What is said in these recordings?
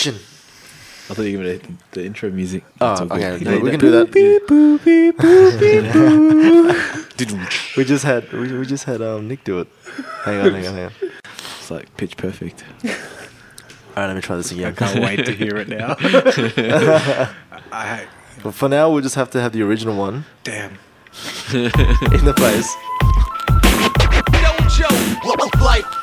Action. I thought you were going to the, the intro music. Oh, That's all okay. No, we can don't. do that. we just had we, we just had um, Nick do it. Hang on, hang on, hang on. It's like pitch perfect. All right, let me try this again. I can't wait to hear it now. I, But for now, we'll just have to have the original one damn. in the place. Don't joke, like.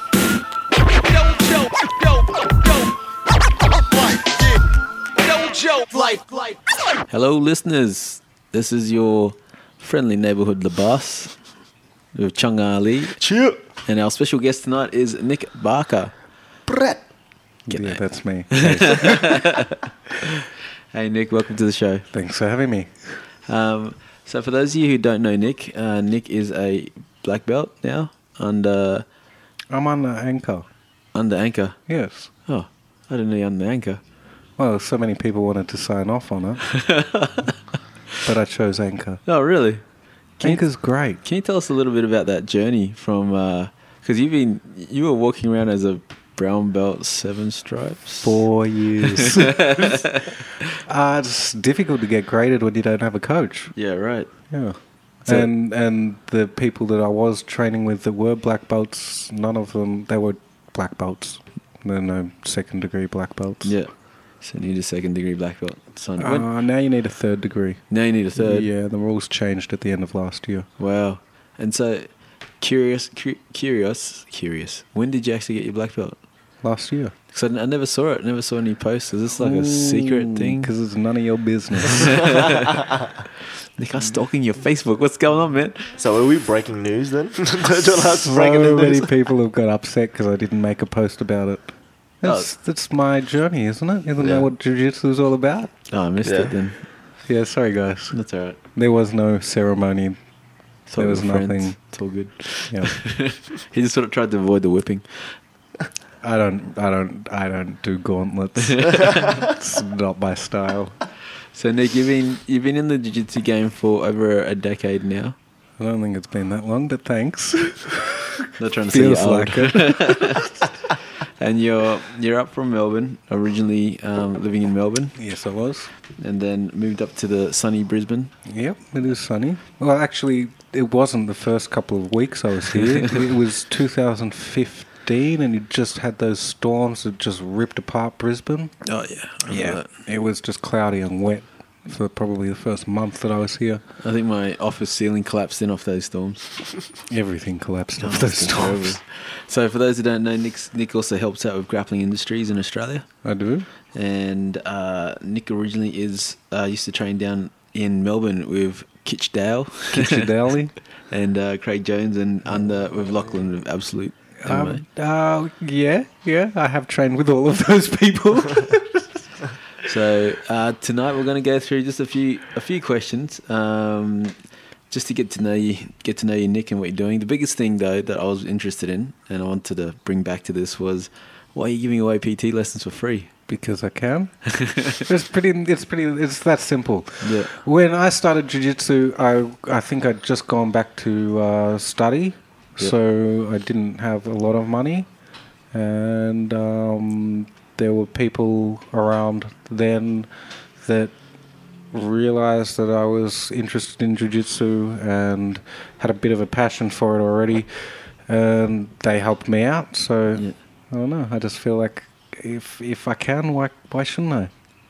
Joke, like, like. Hello, listeners. This is your friendly neighborhood Labas with Chung Ali. Cheer. And our special guest tonight is Nic Barker. Brett. Yeah, that's me. Hey, Nic, welcome to the show. Thanks for having me. Um, so, for those of you who don't know Nic, uh, Nic is a black belt now under I'm on the anchor. under anchor. Yes. Oh, I didn't know you're under anchor. Well, so many people wanted to sign off on it, but I chose anchor. Oh, really? Can you, Anchor's great. can you tell us a little bit about that journey from? Because you've been you were walking around as a brown belt, seven stripes. Four years. uh, it's difficult to get graded when you don't have a coach. Yeah, right. Yeah. So- and and the people that I was training with that were black belts, none of them they were black belts. There are no second degree black belts. Yeah. So you need a second degree black belt. Son, when- Uh, now you need a third degree. now you need a third. Yeah, the rules changed at the end of last year. Wow. And so, curious, cu- curious, curious. When did you actually get your black belt? Last year. Because I, I never saw it. Never saw any posts. Is this like a secret thing? Because it's none of your business. Nic, I'm stalking your Facebook. What's going on, man? So are we breaking news then? So breaking many news. people have got upset because I didn't make a post about it. That's, oh. that's my journey, isn't it? Isn't Yeah. that what jiu-jitsu is all about? Oh, I missed Yeah. it then. Yeah, sorry guys. That's all right. There was no ceremony. Thought There was were friends. nothing. It's all good. Yeah. he just sort of tried to avoid the whipping. I don't I don't I don't do gauntlets. it's not my style. So Nic, you've been you've been in the jiu-jitsu game for over a decade now. I don't think it's been that long, but thanks. Not trying to say you're Feels old. it. And you're you're up from Melbourne, originally um, living in Melbourne, yes, I was. and then moved up to the sunny Brisbane. Yep, it is sunny. Well, actually, it wasn't the first couple of weeks I was here. it was 2015, and you just had those storms that just ripped apart Brisbane. Oh yeah, it was just cloudy and wet for probably the first month that I was here. I think my office ceiling collapsed in off those storms. Everything collapsed off those it's been terrible. storms. So for those who don't know, Nic's, Nic also helps out with grappling industries in Australia, I do. and uh, Nic originally is uh, used to train down in Melbourne with Kit Dale Kit Dale. and uh, Craig Jones, and under with Lachlan of Absolute. MMA. Um, uh, yeah, yeah. I have trained with all of those people. So uh, tonight we're going to go through just a few a few questions, um, just to get to know you, get to know you, Nic, and what you're doing. The biggest thing though that I was interested in, and I wanted to bring back to this was, why are you giving away PT lessons for free? because I can. it's pretty. It's pretty. It's that simple. Yeah. When I started jiu-jitsu, I I think I'd just gone back to uh, study, Yep. so I didn't have a lot of money, and um, there were people around then that realized that I was interested in jiu-jitsu and had a bit of a passion for it already, and they helped me out. So Yeah. I don't know. I just feel like if if I can, why why shouldn't I?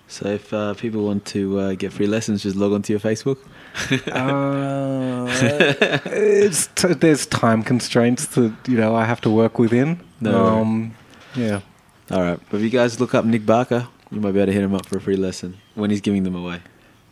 So if uh, people want to uh, get free lessons, just log on to your Facebook. Uh, it's t- there's time constraints that you know I have to work within. No. Um, yeah. All right, but if you guys look up Nic Barker, you might be able to hit him up for a free lesson when he's giving them away.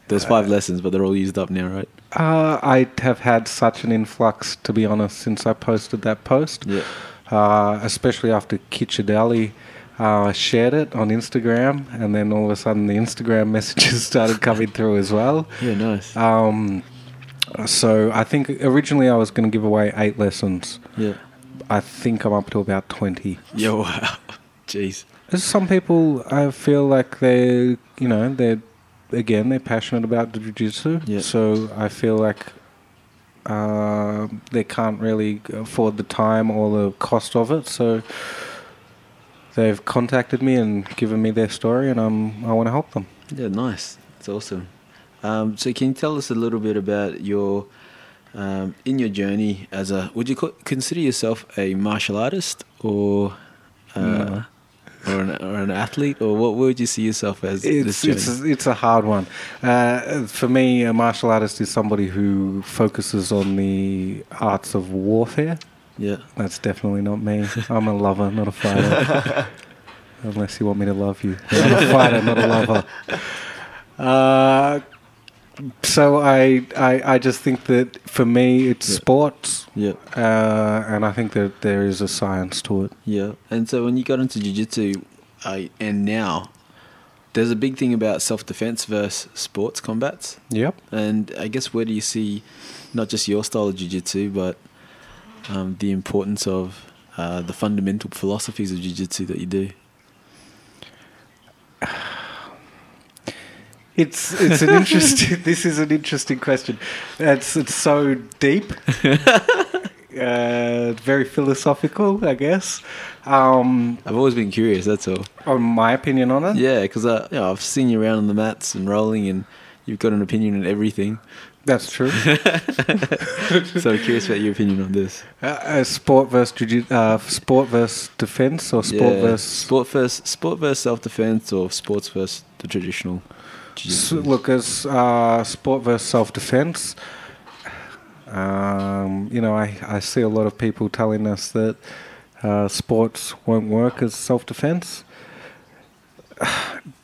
There's five lessons, but they're all used up now, right? Uh, I have had such an influx, to be honest, since I posted that post. Yeah. Uh, especially after Kit Dale uh, shared it on Instagram, and then all of a sudden the Instagram messages started coming through as well. Yeah, nice. Um, so I think originally I was going to give away eight lessons. yeah. I think I'm up to about twenty. Yo, wow. Jeez. Some people I feel like they, you know, they're again they're passionate about the jiu-jitsu. Yeah. So I feel like uh, they can't really afford the time or the cost of it. So they've contacted me and given me their story, and I'm I want to help them. Yeah, nice. It's awesome. Um, so, can you tell us a little bit about your um, in your journey as a? Would you co- consider yourself a martial artist or uh, No. Or, an, or an athlete, or what would you see yourself as? It's it's it's a hard one. Uh, for me, a martial artist is somebody who focuses on the arts of warfare. yeah, That's definitely not me. I'm a lover, not a fighter. Unless you want me to love you. I'm a fighter, not a lover. Uh, so I, I I just think that for me it's Yeah. sports, yeah, uh, and I think that there is a science to it. yeah. And so, when you got into jiu-jitsu, uh, and now, there's a big thing about self-defense versus sports combats. Yep. And I guess where do you see not just your style of jiu-jitsu, but um, the importance of uh, the fundamental philosophies of jiu-jitsu that you do? It's it's an interesting. this is an interesting question. It's it's so deep, uh, very philosophical, I guess. Um, I've always been curious. That's all. on my opinion on it, Yeah, because uh, you know, I've seen you around on the mats and rolling, and you've got an opinion on everything. that's true. so I'm curious about your opinion on this. uh, uh, sport versus uh, sport versus defense, or sport Yeah, versus sport versus sport versus self-defense, or sports versus the traditional. S- jiu-jitsu? look as uh, sport versus self defense. Um, you know, I, I see a lot of people telling us that uh, sports won't work as self defense.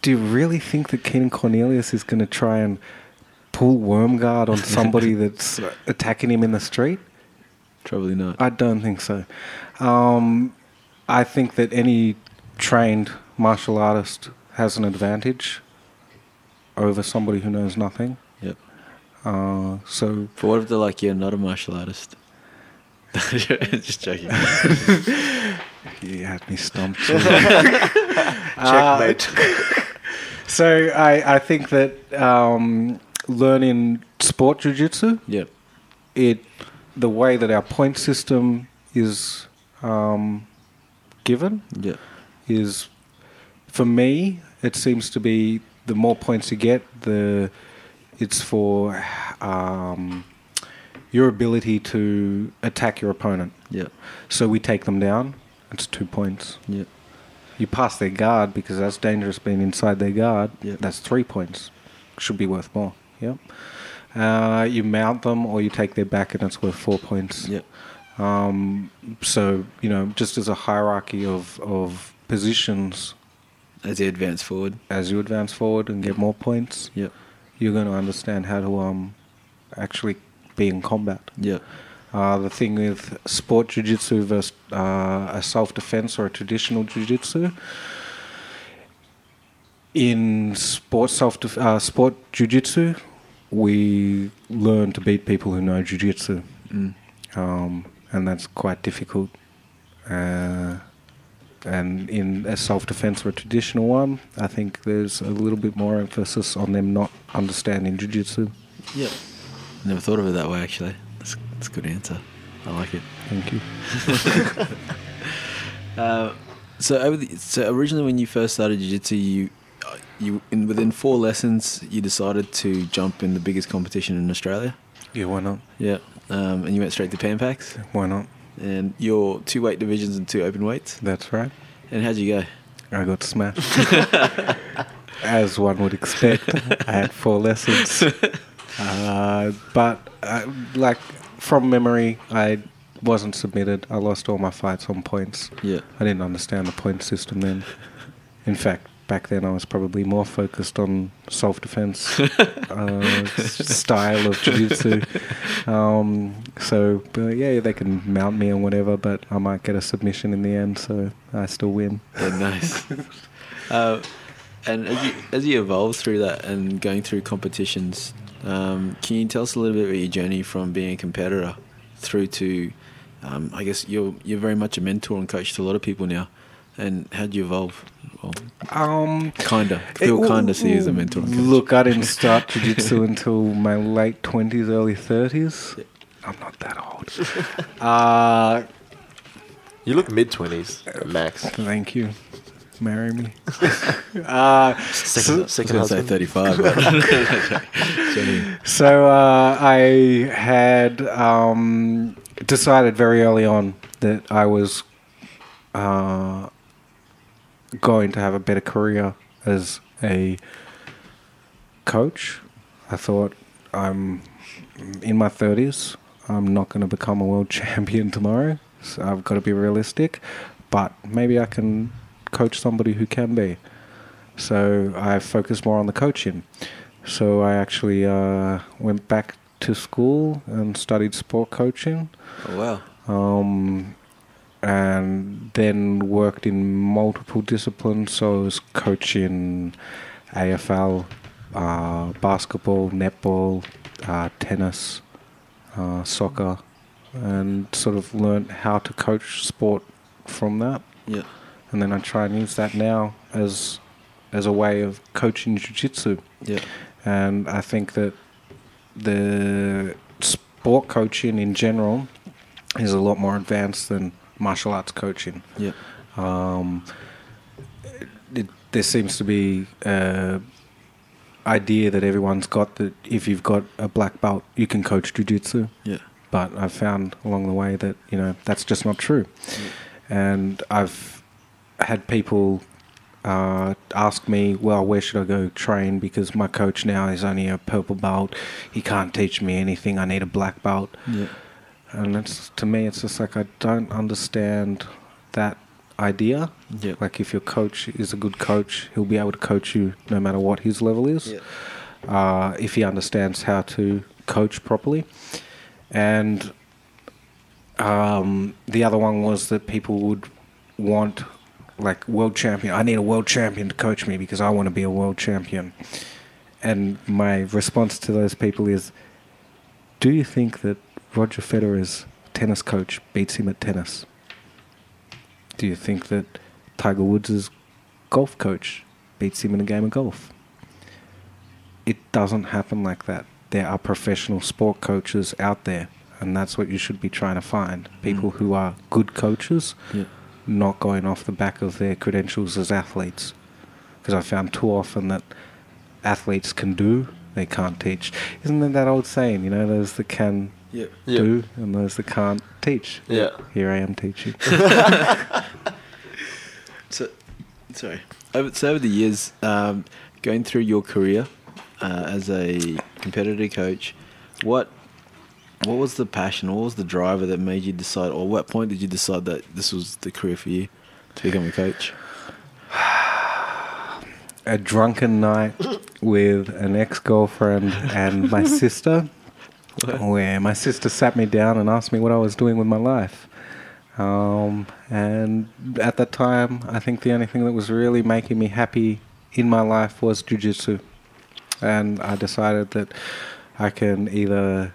Do you really think that Keenan Cornelius is going to try and pull worm guard on somebody that's attacking him in the street? Probably not. I don't think so. Um, I think that any trained martial artist has an advantage over somebody who knows nothing. Yep. Uh, so But what if they're like, you're not a martial artist? Just joking. you had me stumped. Checkmate. so I, I think that um, learning sport jiu-jitsu, Yep. it the way that our point system is um, given Yep. is for me it seems to be the more points you get the it's for um, your ability to attack your opponent Yep. so we take them down it's two points Yep. you pass their guard because that's dangerous being inside their guard Yep. that's three points should be worth more yep uh, you mount them or you take their back and it's worth four points Yep. um, so you know just as a hierarchy of, of positions As you advance forward. as you advance forward and get more points, Yep. you're going to understand how to um, actually be in combat. Yep. Uh, the thing with sport jiu-jitsu versus uh, a self-defense or a traditional jiu-jitsu, in sport self uh, sport jiu-jitsu, we learn to beat people who know jiu-jitsu, Mm. um, and that's quite difficult. Uh, and in a self-defense or a traditional one, I think there's a little bit more emphasis on them not understanding jiu-jitsu. Yep. Never thought of it that way, actually. That's, that's a good answer. I like it. Thank you. Uh, so, over the, so originally, when you first started jiu-jitsu, you, uh, you in within four lessons, you decided to jump in the biggest competition in Australia. Yeah, why not? Yeah. Um, and you went straight to Pan Pacs, Why not? And your two weight divisions and two open weights. That's right. And how'd you go? I got smashed. As one would expect, I had four lessons. Uh, but, uh, like, from memory, I wasn't submitted. I lost all my fights on points. Yeah. I didn't understand the point system then. In fact, back then I was probably more focused on self-defense uh, style of jiu-jitsu. Um, so, yeah, they can mount me and whatever, but I might get a submission in the end, so I still win. Yeah, nice. uh, and as you, as you evolve through that and going through competitions, um, can you tell us a little bit about your journey from being a competitor through to, um, I guess you're you're very much a mentor and coach to a lot of people now, and how would you evolve? Well, Um, kinda feel it- kinda see you as a mentor. Look, I didn't start jiu-jitsu until my late 20s, early 30s. I'm not that old. uh, You look mid twenties, max. Thank you. Marry me. uh, Second, I was second going to say 35. So uh, I had um, decided very early on that I was uh, going to have a better career as a coach. I thought I'm in my 30s. I'm not going to become a world champion tomorrow. So I've got to be realistic. But maybe I can coach somebody who can be. So I focused more on the coaching. So I actually uh, went back to school and studied sport coaching, oh, wow. um, and then worked in multiple disciplines. So I was coaching AFL, uh, basketball, netball, uh, tennis, uh, soccer, and sort of learned how to coach sport from that Yeah. and then I try and use that now as as a way of coaching jiu-jitsu. Yeah. And I think that the sport coaching in general is a lot more advanced than martial arts coaching. Yeah. Um, it, there seems to be a idea that everyone's got that if you've got a black belt, you can coach jiu-jitsu Yeah. but I've found along the way that you know that's just not true. And I've had people uh, ask me, "Well, where should I go train?" Because my coach now is only a purple belt. He can't teach me anything. I need a black belt. Yeah. And it's to me, it's just like I don't understand that idea. Yeah. Like if your coach is a good coach, he'll be able to coach you no matter what his level is Yeah. uh, if he understands how to coach properly. And um, the other one was that people would want, like, world champion. I need a world champion to coach me because I want to be a world champion. And my response to those people is Do you think that Roger Federer's tennis coach beats him at tennis? Do you think that Tiger Woods' golf coach beats him in a game of golf? it doesn't happen like that. There are professional sport coaches out there, and that's what you should be trying to find. Mm. People who are good coaches, Yeah. not going off the back of their credentials as athletes. Because I found too often that athletes can do, they can't teach. Isn't there that old saying, you know, those that can Yeah. Yeah. do and those that can't teach? Yeah. Here I am teaching. So, sorry. Over, so over the years, um, going through your career uh, as a competitor coach, what what was the passion? What was the driver that made you decide, or what point did you decide that this was the career for you to become a coach? a drunken night with an ex-girlfriend and my sister where my sister sat me down and asked me what I was doing with my life. Um, and at that time, I think the only thing that was really making me happy in my life was jujitsu. And I decided that I can either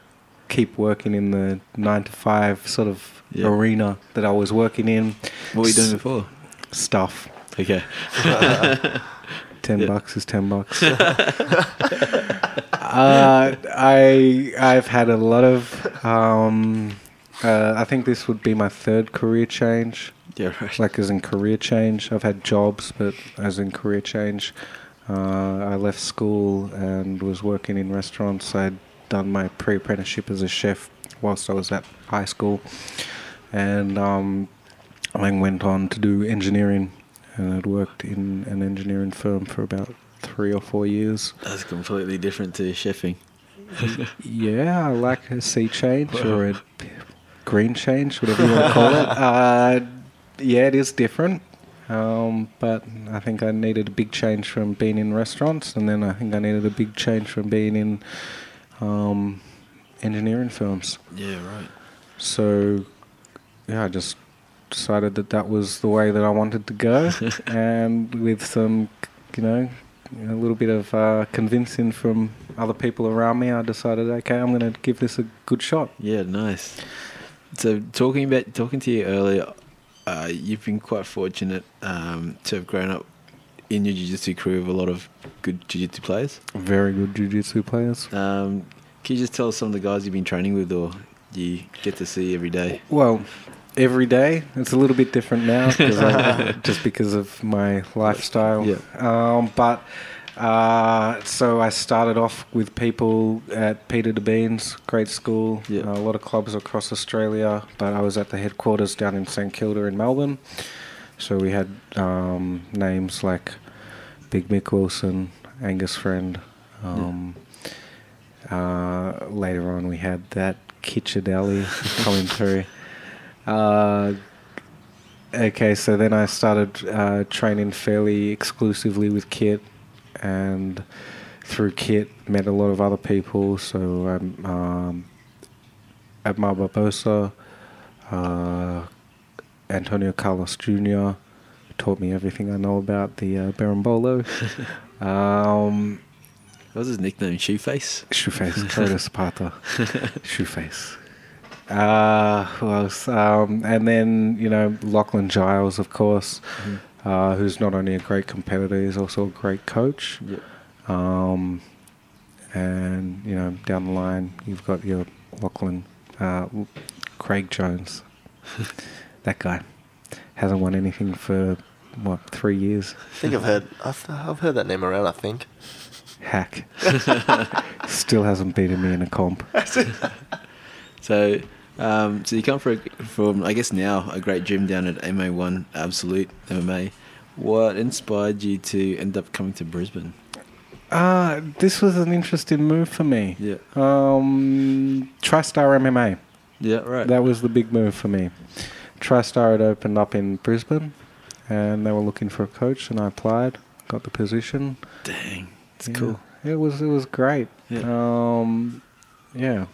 keep working in the nine to five sort of Yeah. arena that I was working in. What were you doing before? Stuff. Okay. Ten Yeah. bucks is ten bucks. uh, I I've had a lot of. Um, uh, I think this would be my third career change. Yeah, right. Like as in career change, I've had jobs, but as in career change, uh, I left school and was working in restaurants. I'd done my pre-apprenticeship as a chef whilst I was at high school, and um, I then went on to do engineering, and I'd worked in an engineering firm for about three or four years. That's completely different to chefing. Yeah, I like a sea change or a green change, whatever you want to call it. Uh, yeah, it is different. Um, but I think I needed a big change from being in restaurants, and then I think I needed a big change from being in um, engineering firms. Yeah, right. So, yeah, I just decided that that was the way that I wanted to go, and with some, you know, a little bit of uh, convincing from other people around me, I decided, okay, I'm going to give this a good shot. Yeah, nice. So talking about talking to you earlier, uh, you've been quite fortunate um, to have grown up in your jiu-jitsu career with a lot of good jiu-jitsu players. Very good jiu-jitsu players. Um, can you just tell us some of the guys you've been training with, or you get to see every day? Well, every day. It's a little bit different now, I, just because of my lifestyle. Yeah. Um, but uh, so I started off with people at Peter de Been's, great school. Yeah. a lot of clubs across Australia, but I was at the headquarters down in St Kilda in Melbourne. So we had um, names like Big Mick Wilson, Angus Friend. Um, uh, later on, we had that Kit Dale coming through. Uh, okay, so then I started uh, training fairly exclusively with Kit, and through Kit, met a lot of other people. So I'm um, at Mar Barbosa, uh, Antonio Carlos Jr. taught me everything I know about the uh, Berimbolo. um, What was his nickname? Shoeface. Shoeface, Corona Zapata. Shoeface. Uh, who else? Um, and then, you know, Lachlan Giles, of course, uh, who's not only a great competitor, he's also a great coach. Yep. Um, and, you know, down the line, you've got your Lachlan, uh, Craig Jones. that guy hasn't won anything for, what, three years? I think I've heard I've, I've heard that name around. I think. Hack. Still hasn't beaten me in a comp. So, um, so you come from, from, I guess now, a great gym down at MA1 Absolute MMA. What inspired you to end up coming to Brisbane? Uh, this was an interesting move for me. Yeah. Um, TriStar MMA. Yeah, right. That was the big move for me. TriStar had opened up in Brisbane, and they were looking for a coach, and I applied, got the position. Dang, it's Yeah, cool. It was it was great. Yeah. Um, yeah.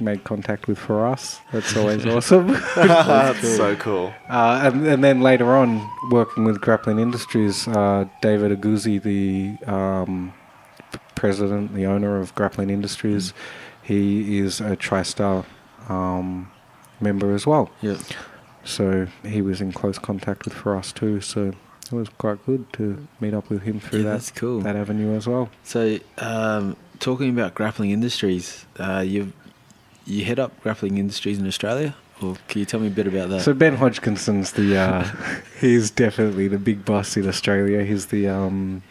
Made contact with Firas. That's always awesome. That's so cool. Uh, and, and then later on, working with Grappling Industries, uh, David Aguzzi, the um, president, the owner of Grappling Industries, he is a TriStar um, member as well. Yeah. So he was in close contact with Firas too. So it was quite good to meet up with him through Yeah, that that's cool. that avenue as well. So, um, talking about grappling industries, uh, you you head up grappling industries in Australia, or can you tell me a bit about that? So Ben Hodgkinson's the uh, he's definitely the big boss in Australia. He's the um,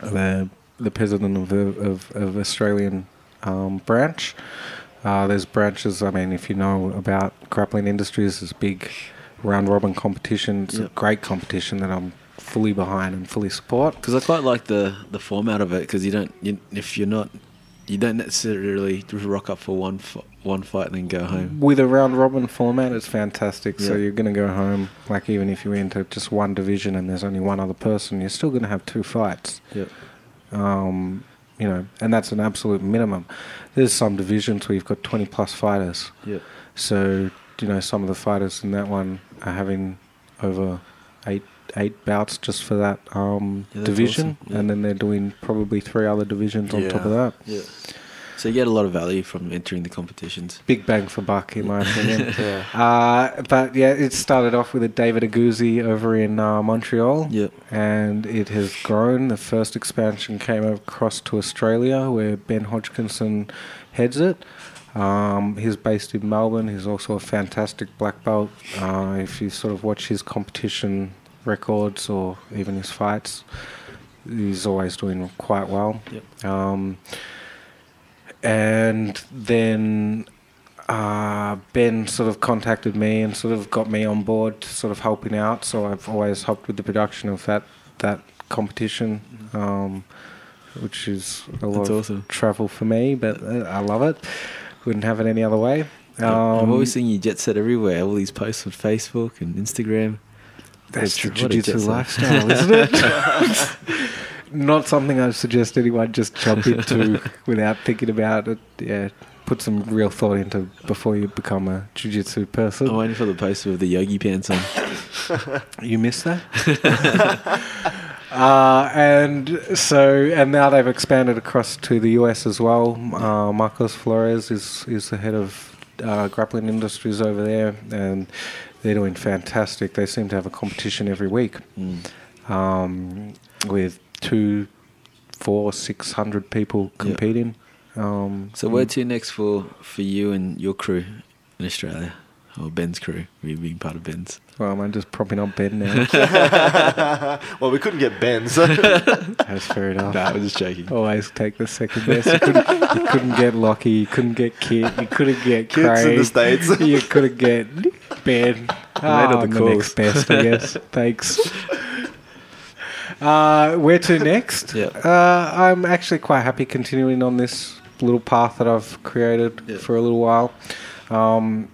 the the president of the of, of Australian um, branch. Uh, there's branches. I mean, if you know about grappling industries, there's big round robin competition. It's Yep. a great competition that I'm fully behind and fully support. Because I quite like the the format of it. Because you don't, you, if you're not, you don't necessarily rock up for one f- one fight and then go home. With a round robin format, it's fantastic. So you're going to go home, like even if you enter just one division and there's only one other person, you're still going to have two fights. Yeah. um, you know, and that's an absolute minimum. There's some divisions where you've got 20 plus fighters. Yeah. So, you know, some of the fighters in that one are having over eight bouts just for that um, Yeah, division, awesome. Yeah. and then they're doing probably three other divisions on top of that. Yeah. So you get a lot of value from entering the competitions. Big bang for buck, in my opinion. Yeah. Uh, but yeah, it started off with a David Aguzzi over in uh, Montreal. Yep. And it has grown. The first expansion came across to Australia, where Ben Hodgkinson heads it. Um, he's based in Melbourne. He's also a fantastic black belt. Uh, if you sort of watch his competition records or even his fights, he's always doing quite well. Yep. Um, and then uh, Ben sort of contacted me and sort of got me on board, sort of helping out. So I've always helped with the production of that that competition, um, which is a lot That's of awesome. travel for me, but uh, I love it. Wouldn't have it any other way. I've Um, always seen you jet set everywhere. All these posts on Facebook and Instagram. That's the What a jet jiu-jitsu lifestyle, isn't it? Not something I suggest anyone just jump into without thinking about it. Yeah, put some real thought into before you become a jiu-jitsu person. I'm waiting for the poster with the yogi pants on. You missed that? uh, and so, and now they've expanded across to the US as well. Uh, Marcos Flores is, is the head of uh, grappling industries over there, and they're doing fantastic. They seem to have a competition every week Mm. um, with two, four, six hundred people competing. Um, So where to next for for you and your crew in Australia? Or Ben's crew. We're being part of Ben's. Well, I'm I just propping up Ben now? Well, we couldn't get Ben, so That's fair enough. Nah, I was just joking. Always take the second best. You couldn't, you couldn't get Lockie. You couldn't get Kit. You couldn't get Kit's Craig. in the States. You couldn't get Ben. all Oh, the I'm the calls. next best, I guess. Thanks. Uh, where to next? Yeah. Uh, I'm actually quite happy continuing on this little path that I've created Yeah. for a little while. Um,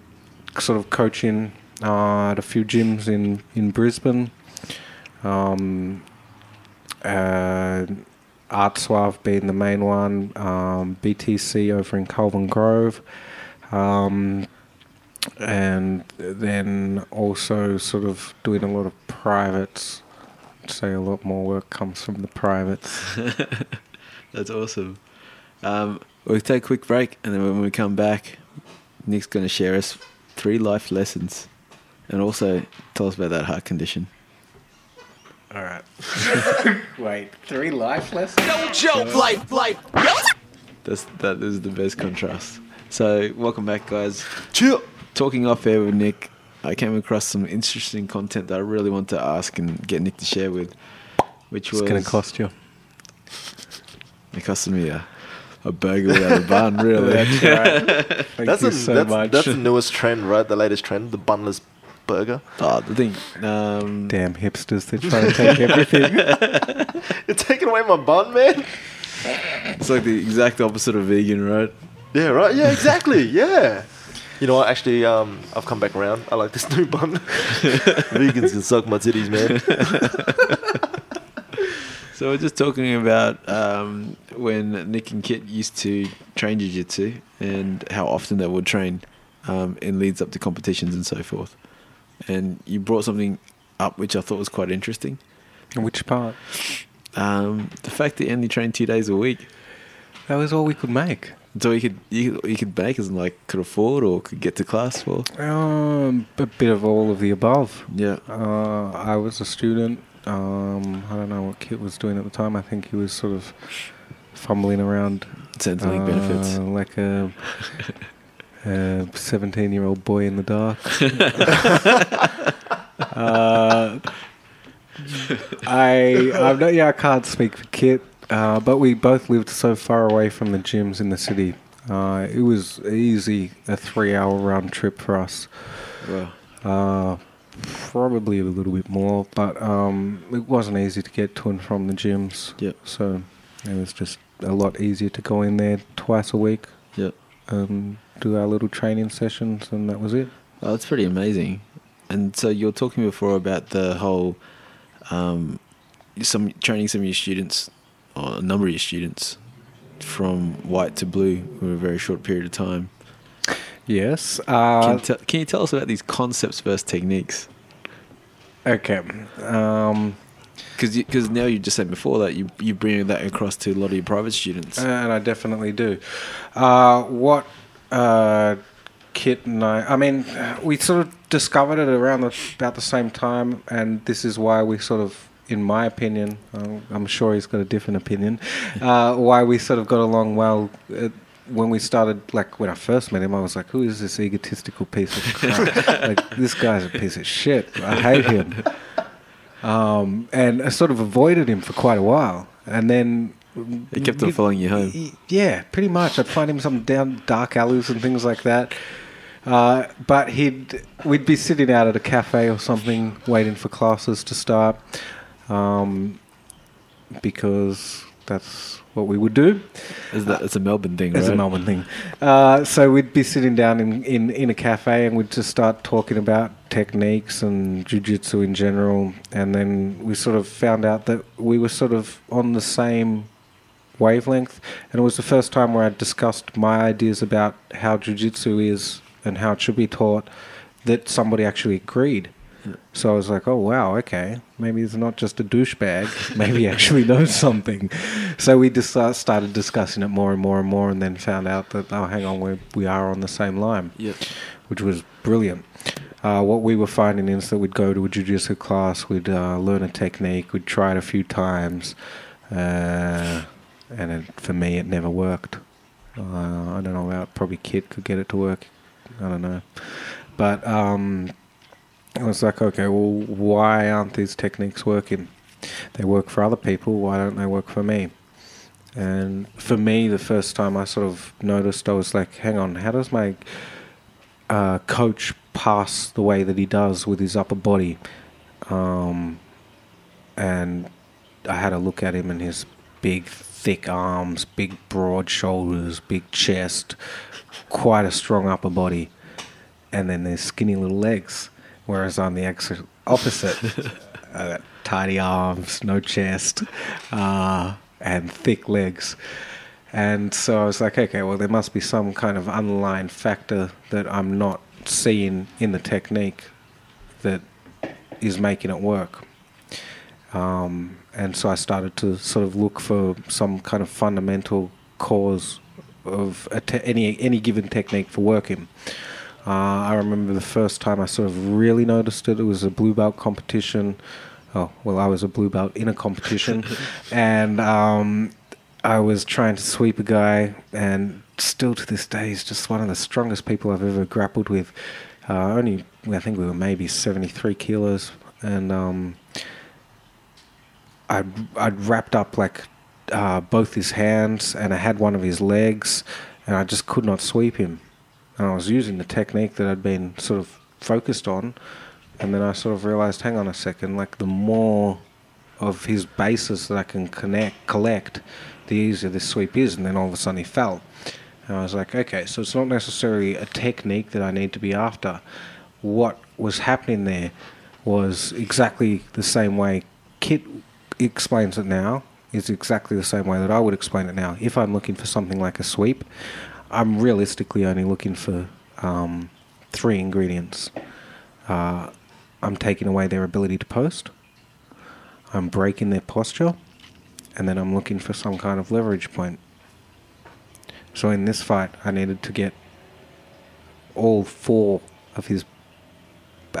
sort of coaching uh, at a few gyms in, in Brisbane. Um, uh, Arte Suave being the main one, um, BTC over in Kelvin Grove, um, and then also sort of doing a lot of privates. Say a lot more work comes from the privates. That's awesome. Um, we'll take a quick break, and then when we come back, Nic's going to share us three life lessons, and also tell us about that heart condition. All right. Wait, three life lessons? No joke, life, life. That's that is the best contrast. So, welcome back, guys. chill. Talking off air with Nic, I came across some interesting content that I really want to ask and get Nic to share with, which It's was going to cost you. It costed me a, a burger without a bun, really. That's right. Thank That's you a, so that's, much. that's the newest trend, right? The latest trend, the bunless burger. oh, the thing. Um, Damn hipsters, they're trying to take everything. You're taking away my bun, man. it's like the exact opposite of vegan, right? Yeah, right. Yeah, exactly. Yeah. You know what? Actually, um, I've come back around. I like this new bun. Vegans can suck my titties, man. So we're just talking about um, when Nic and Kit used to train jiu-jitsu and how often they would train um, in leads up to competitions and so forth. And you brought something up which I thought was quite interesting. Which part? Um, the fact that you only trained two days a week. That was all we could make. So you could you, you could make as in like could afford or could get to class for. Um, a bit of all of the above. Yeah. Uh, I was a student. Um, I don't know what Kit was doing at the time. I think he was sort of fumbling around. Centrelink uh, benefits. Like a, a 17 year old boy in the dark. uh, I, I'm not, yeah, I can't speak for Kit, uh, but we both lived so far away from the gyms in the city. Uh, it was easy a three hour round trip for us. Wow. Probably a little bit more, but um, it wasn't easy to get to and from the gyms. Yep. So it was just a lot easier to go in there twice a week Yep. and do our little training sessions, and that was it. Oh, that's pretty amazing. And so you were talking before about the whole um, some training some of your students, or a number of your students, from white to blue in a very short period of time. Yes. Can, Uh, you tell can you tell us about these concepts versus techniques? okay. Um, Because now you just said before that you you bring that across to a lot of your private students. and I definitely do. Uh, what uh, Kit and I, I mean, we sort of discovered it around the, about the same time, and this is why we sort of, in my opinion, um, I'm sure he's got a different opinion, uh, why we sort of got along well. Uh, when we started, like when I first met him, I was like, "Who is this egotistical piece of crap? like this guy's a piece of shit. I hate him." Um, and I sort of avoided him for quite a while, and then He kept on following you home. Y- Yeah, pretty much. I'd find him some down dark alleys and things like that. Uh, but he'd we'd be sitting out at a cafe or something, waiting for classes to start, um, because that's what we would do. Is that it's a Melbourne thing, It's right? a Melbourne thing. Uh, so we'd be sitting down in, in, in a cafe and we'd just start talking about techniques and jiu-jitsu in general. And then we sort of found out that we were sort of on the same wavelength. And it was the first time where I discussed my ideas about how jiu-jitsu is and how it should be taught that somebody actually agreed. So I was like, oh, wow, okay. Maybe he's not just a douchebag. Maybe he actually knows something. So we just uh, started discussing it more and more and more and then found out that, oh, hang on, we we are on the same line, Yep. which was brilliant. Uh, what we were finding is that we'd go to a jiu-jitsu class, we'd uh, learn a technique, we'd try it a few times, uh, and it, for me, it never worked. Uh, I don't know about probably Kit could get it to work. I don't know. But um, I was like, okay, well, why aren't these techniques working? They work for other people. Why don't they work for me? And for me, the first time I sort of noticed, I was like, hang on, how does my uh, coach pass the way that he does with his upper body? Um, and I had a look at him and his big, thick arms, big, broad shoulders, big chest, quite a strong upper body, and then there's skinny little legs. Whereas I'm the ex- opposite. Got tidy arms, no chest, uh, and thick legs. And so I was like, okay, well, there must be some kind of underlying factor that I'm not seeing in the technique that is making it work. Um, and so I started to sort of look for some kind of fundamental cause of te- any any given technique for working. Uh, I remember the first time I sort of really noticed it. It was a blue belt competition. Oh well, I was a blue belt in a competition, and um, I was trying to sweep a guy, and still to this day, he's just one of the strongest people I've ever grappled with. Uh, only I think we were maybe seventy three kilos, and um, I'd, I'd wrapped up like uh, both his hands and I had one of his legs and I just could not sweep him. And I was using the technique that I'd been sort of focused on. And then I sort of realized, hang on a second, like the more of his bases that I can connect, collect, the easier this sweep is. And then all of a sudden he fell. And I was like, okay, so it's not necessarily a technique that I need to be after. What was happening there was exactly the same way Kit explains it now is exactly the same way that I would explain it now. If I'm looking for something like a sweep, I'm realistically only looking for um, three ingredients. Uh, I'm taking away their ability to post. I'm breaking their posture, and then I'm looking for some kind of leverage point. So in this fight, I needed to get all four of his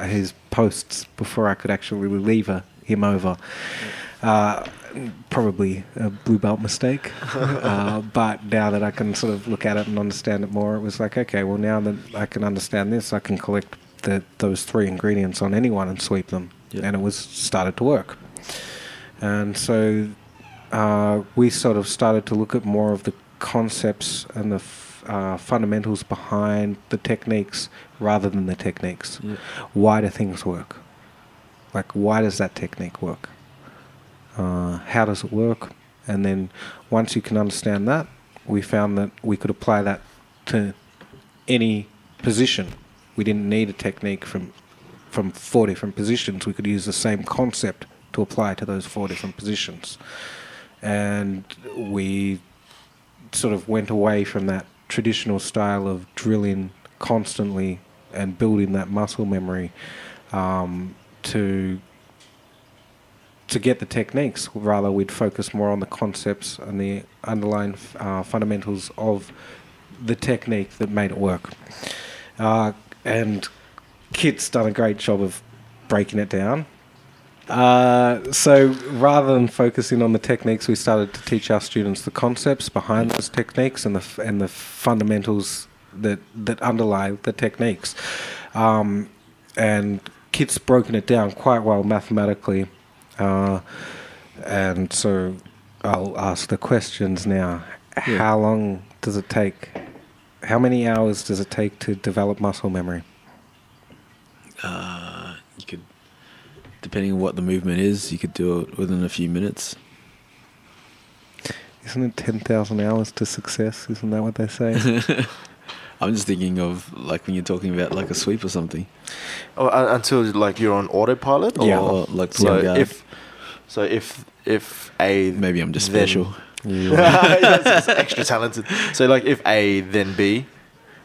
his posts before I could actually lever him over. Uh, probably a blue belt mistake, uh, but now that I can sort of look at it and understand it more, it was like, okay, well now that I can understand this, I can collect the, those three ingredients on anyone and sweep them, Yeah. and it was started to work. And so uh, we sort of started to look at more of the concepts and the f- uh, fundamentals behind the techniques rather than the techniques. Yeah. Why do things work? Like, why does that technique work? Uh, how does it work? And then once you can understand that, we found that we could apply that to any position. We didn't need a technique from from four different positions. We could use the same concept to apply to those four different positions. And we sort of went away from that traditional style of drilling constantly and building that muscle memory um, to to get the techniques. Rather, we'd focus more on the concepts and the underlying uh, fundamentals of the technique that made it work. Uh, and Kit's done a great job of breaking it down. Uh, so rather than focusing on the techniques, we started to teach our students the concepts behind those techniques and the and the fundamentals that that underlie the techniques. Um, and Kit's broken it down quite well mathematically. Uh, and so I'll ask the questions now. Yeah. How long does it take? How many hours does it take to develop muscle memory? Uh, you could, depending on what the movement is, you could do it within a few minutes. Isn't it 10,000 hours to success? Isn't that what they say? I'm just thinking of like when you're talking about like a sweep or something. Oh, un- until like you're on autopilot. Or, Yeah. Or like So if so if if a maybe I'm just then- special. That's just extra talented. So like if A then B,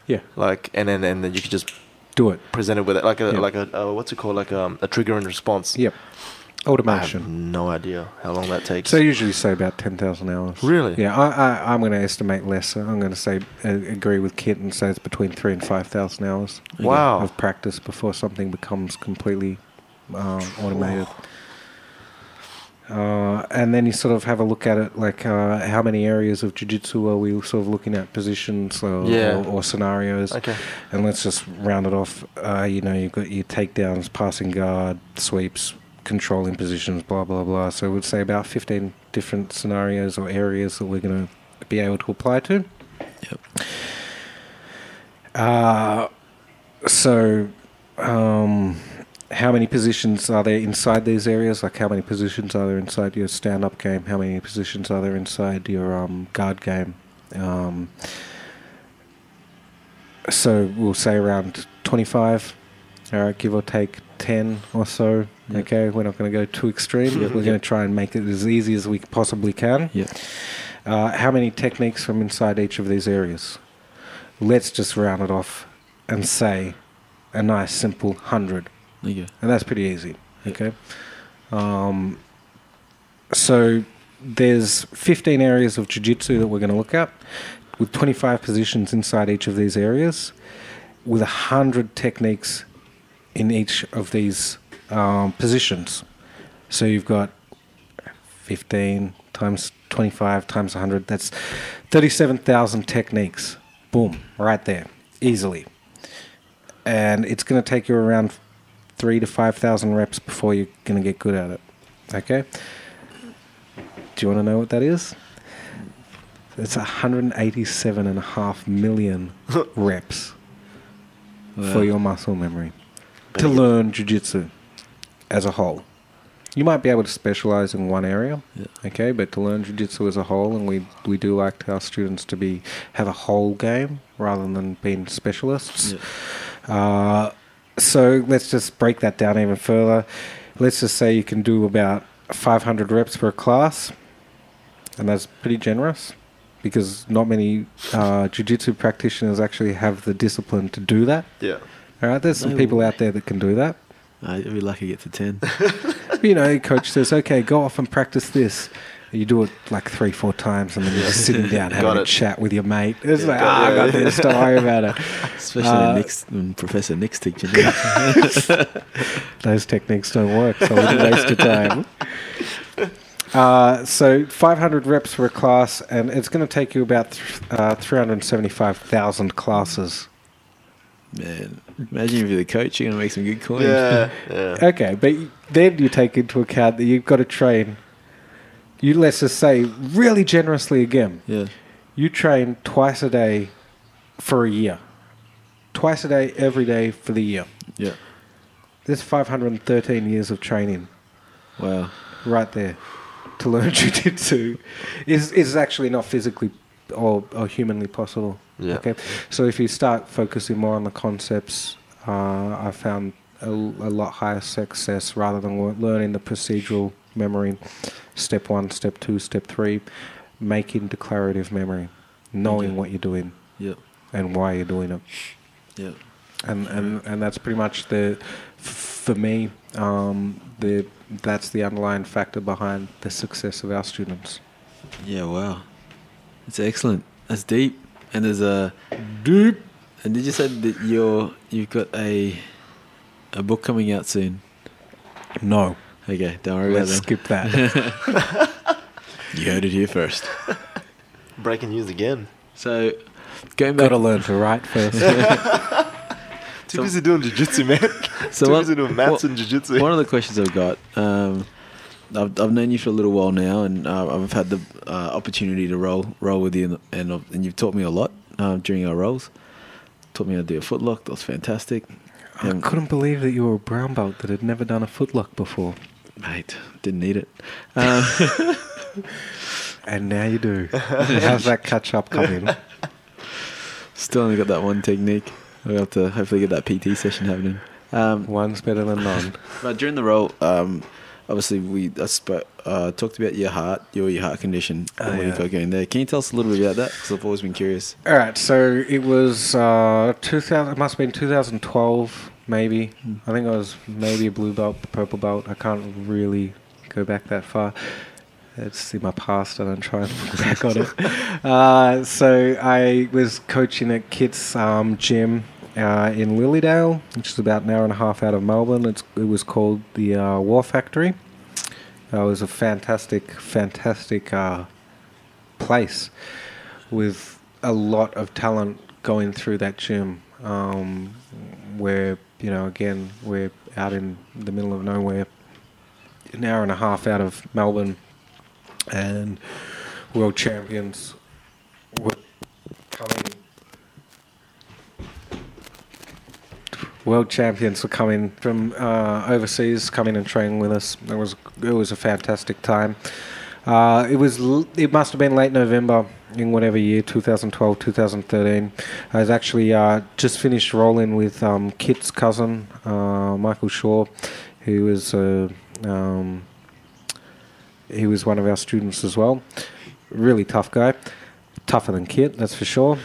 yeah, like and then and then you could just do it. present it with it like a Yeah. like a uh, what's it called like um, a trigger and response. Yep. I have Automation. no idea how long that takes. So I usually say about 10,000 hours. Really? Yeah, I, I, I'm going to estimate less. I'm going to say, uh, agree with Kit and say it's between three and 5,000 hours wow. of practice before something becomes completely uh, automated. Uh, and then you sort of have a look at it, like uh, how many areas of jiu-jitsu are we sort of looking at positions or, Yeah. or, or scenarios. Okay. And let's just round it off. Uh, you know, you've got your takedowns, passing guard, sweeps, controlling positions, blah, blah, blah. So we'd say about 15 different scenarios or areas that we're going to be able to apply to. Yep. Uh, so, um, how many positions are there inside these areas? Like, how many positions are there inside your stand up game? How many positions are there inside your um, guard game? Um, so we'll say around 25, all right, give or take 10 or so. Yep. Okay, we're not going to go too extreme. Yep. We're going to try and make it as easy as we possibly can. Yep. Uh, how many techniques from inside each of these areas? Let's just round it off and say a nice simple 100. Okay. And that's pretty easy. Okay. Um, so there's 15 areas of jiu-jitsu that we're going to look at with 25 positions inside each of these areas with 100 techniques in each of these um, positions. So you've got 15 times 25 times 100. That's 37,000 techniques. Boom, right there, easily. And it's going to take you around three to 5,000 reps before you're going to get good at it. Okay? Do you want to know what that is? It's 187 and a half million reps for your muscle memory to learn jiu-jitsu as a whole. You might be able to specialize in one area, Yeah. okay, but to learn jiu-jitsu as a whole, and we we do like our students to be have a whole game rather than being specialists. Yeah. Uh, so let's just break that down even further. Let's just say you can do about 500 reps per class, and that's pretty generous because not many uh, jiu-jitsu practitioners actually have the discipline to do that. Yeah. All right, there's some No people way. out there that can do that. I'd be lucky to get to 10. you know, your coach says, "Okay, go off and practice this." You do it like three, four times, and then you're just sitting down having a it. chat with your mate. It's like, got ah, I it. got this. Don't worry about it. Especially Uh, when, Nic's, when Professor Nic's teaching. you. Those techniques don't work, so we don't waste your time. Uh, so 500 reps for a class, and it's going to take you about th- uh, 375,000 classes. Man, imagine if you're the coach, you're going to make some good coins. Yeah. Yeah. Okay, but then you take into account that you've got to train. You let's just say really generously again. Yeah. You train twice a day for a year. Twice a day, every day for the year. Yeah. There's 513 years of training Wow. right there to learn jiu-jitsu is is actually not physically or, or humanly possible. Yeah. Okay. So if you start focusing more on the concepts, uh, I found a, a lot higher success rather than learning the procedural memory, step one, step two, step three, making declarative memory, knowing Okay. what you're doing Yeah. and why you're doing it Yeah. and and and that's pretty much the for me um, the that's the underlying factor behind the success of our students. Yeah, wow. It's excellent. That's deep. And there's a Deep. and did you say that you're you've got a a book coming out soon? No, Okay, don't worry about let's that. skip that. You heard it here first. Breaking news again. So going back Got to learn to write first. Too So- busy doing jiu-jitsu, man. So Too what- busy doing maths what- and jiu-jitsu. One of the questions I've got, um, I've, I've known you for a little while now, and uh, I've had the uh, opportunity to roll roll with you, and and, I've- and you've taught me a lot uh, during our rolls. Taught me how to do a footlock. That was fantastic. I Um, couldn't believe that you were a brown belt that had never done a footlock before, mate, didn't need it. Um, and now you do. How's that catch up coming? still only got that one technique. We'll have to hopefully get that PT session happening. Um, One's better than none. But during the role, um, obviously we I sp- uh, talked about your heart, your your heart condition, Oh, and what yeah. you got going there. Can you tell us a little bit about that? Because I've always been curious. All right, so it was uh, 2000. It must have been 2012, maybe. I think I was maybe a blue belt, purple belt. I can't really go back that far. It's in my past. I don't try and look back on it. Uh, so I was coaching at Kit's um, gym uh, in Lilydale, which is about an hour and a half out of Melbourne. It's, it was called the uh, War Factory. It was a fantastic, fantastic uh, place with a lot of talent going through that gym. Um, where you know, again, we're out in the middle of nowhere, an hour and a half out of Melbourne, and world champions were coming. World champions were coming from uh, overseas, coming and training with us. It was it was a fantastic time. Uh, it was it must have been late November in whatever year 2012 2013 I was actually uh, just finished rolling with um, Kit's cousin uh, Michael Shaw who was uh, um, he was one of our students as well. Really tough guy. Tougher than Kit that's for sure.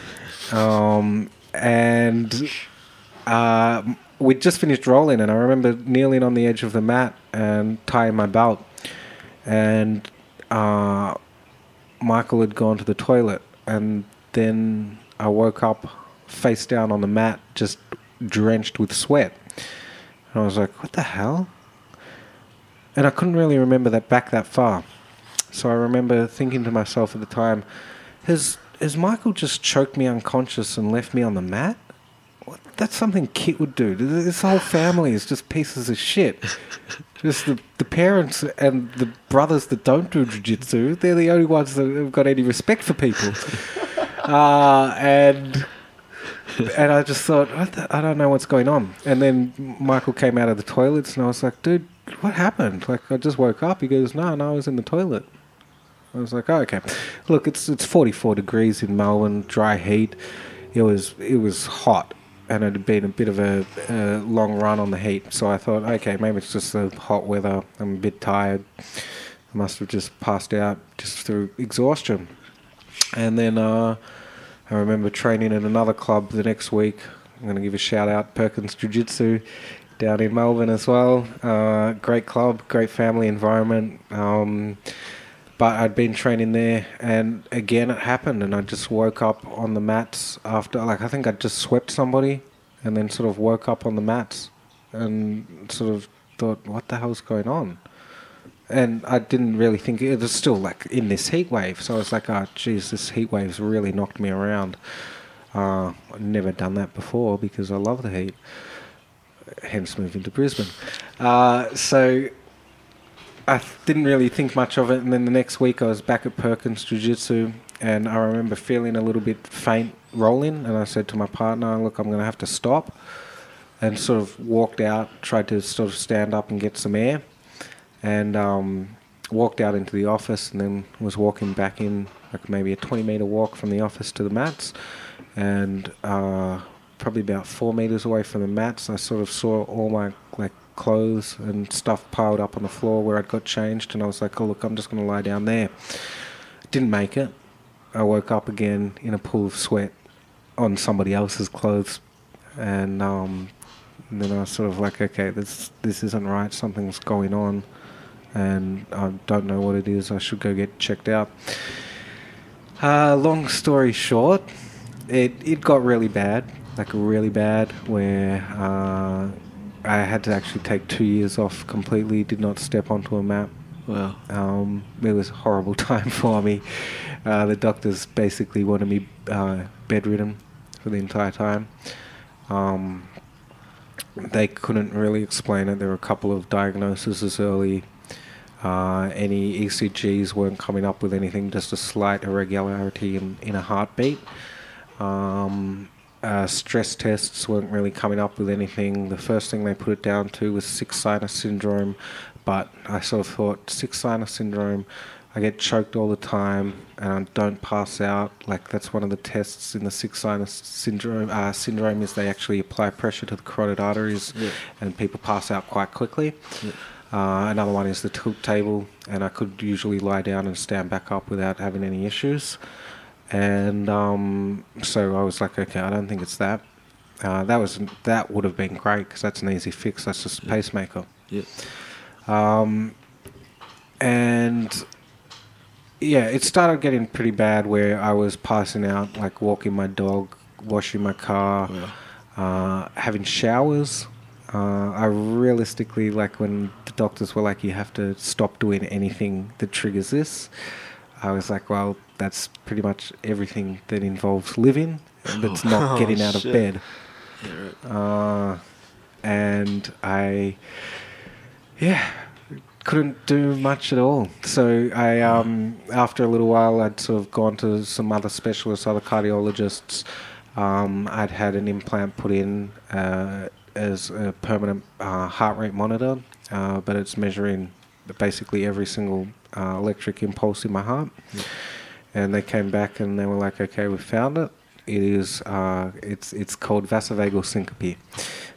Um, and uh, we'd just finished rolling and I remember kneeling on the edge of the mat and tying my belt. And uh, Michael had gone to the toilet, and then I woke up face down on the mat, just drenched with sweat. And I was like, "What the hell?" And I couldn't really remember that back that far. So I remember thinking to myself at the time, "Has has Michael just choked me unconscious and left me on the mat?" That's something Kit would do. This whole family is just pieces of shit. Just the, the parents and the brothers that don't do jiu-jitsu, they're the only ones that have got any respect for people. uh, and and I just thought, what the, I don't know what's going on. And then Michael came out of the toilets, and I was like, dude, what happened? Like, I just woke up. He goes, no, no, I was in the toilet. I was like, oh, okay. Look, it's it's 44 degrees in Melbourne, dry heat. It was it was hot, and it had been a bit of a, a long run on the heat. So I thought, okay, maybe it's just the hot weather. I'm a bit tired. I must have just passed out just through exhaustion. And then uh, I remember training at another club the next week. I'm going to give a shout out Perkins Jiu Jitsu down in Melbourne as well. Uh, great club, great family environment. Um, but I'd been training there, and again it happened, and I just woke up on the mats after, like I think I just swept somebody, and then sort of woke up on the mats, and sort of thought, what the hell's going on? And I didn't really think it was still like in this heat wave, so I was like, oh, geez, this heat wave's really knocked me around. Uh, I've never done that before because I love the heat. Hence, moving to Brisbane. Uh, so I didn't really think much of it, and then the next week I was back at Perkins Jiu Jitsu, and I remember feeling a little bit faint rolling, and I said to my partner, "Look, I'm going to have to stop," and sort of walked out, tried to sort of stand up and get some air, and um, walked out into the office, and then was walking back in, like maybe a 20 meter walk from the office to the mats, and uh, probably about four meters away from the mats, I sort of saw all my like clothes and stuff piled up on the floor where I'd got changed, and I was like, "Oh look, I'm just going to lie down there." Didn't make it. I woke up again in a pool of sweat on somebody else's clothes, and, um, and then I was sort of like, "Okay, this this isn't right. Something's going on." And I don't know what it is. I should go get checked out. Uh, long story short, it it got really bad, like really bad, where uh, I had to actually take two years off completely. Did not step onto a mat. Wow. Um, it was a horrible time for me. Uh, the doctors basically wanted me uh, bedridden for the entire time. Um, they couldn't really explain it. There were a couple of diagnoses early. Uh, any ECGs weren't coming up with anything, just a slight irregularity in, in a heartbeat. Um, uh, stress tests weren't really coming up with anything. The first thing they put it down to was sick sinus syndrome, but I sort of thought sick sinus syndrome. I get choked all the time and I don't pass out. Like that's one of the tests in the sick sinus syndrome. Uh, syndrome is they actually apply pressure to the carotid arteries, Yeah. and people pass out quite quickly. Yeah. Uh, another one is the tilt table, and I could usually lie down and stand back up without having any issues. And um, so I was like, okay, I don't think it's that. Uh, that was that would have been great because that's an easy fix. That's just a pacemaker. Yeah. Um, and yeah, it started getting pretty bad where I was passing out, like walking my dog, washing my car, Wow. uh, having showers Uh, I realistically like when the doctors were like, you have to stop doing anything that triggers this. I was like, well, that's pretty much everything that involves living that's not Oh, getting out of bed. Yeah, right. Uh, and I, yeah, couldn't do much at all. So I, um, after a little while, I'd sort of gone to some other specialists, other cardiologists. Um, I'd had an implant put in uh, as a permanent uh, heart rate monitor, uh, but it's measuring basically every single uh, electric impulse in my heart. And they came back and they were like, "Okay, we found it. It is. Uh, it's it's called vasovagal syncope."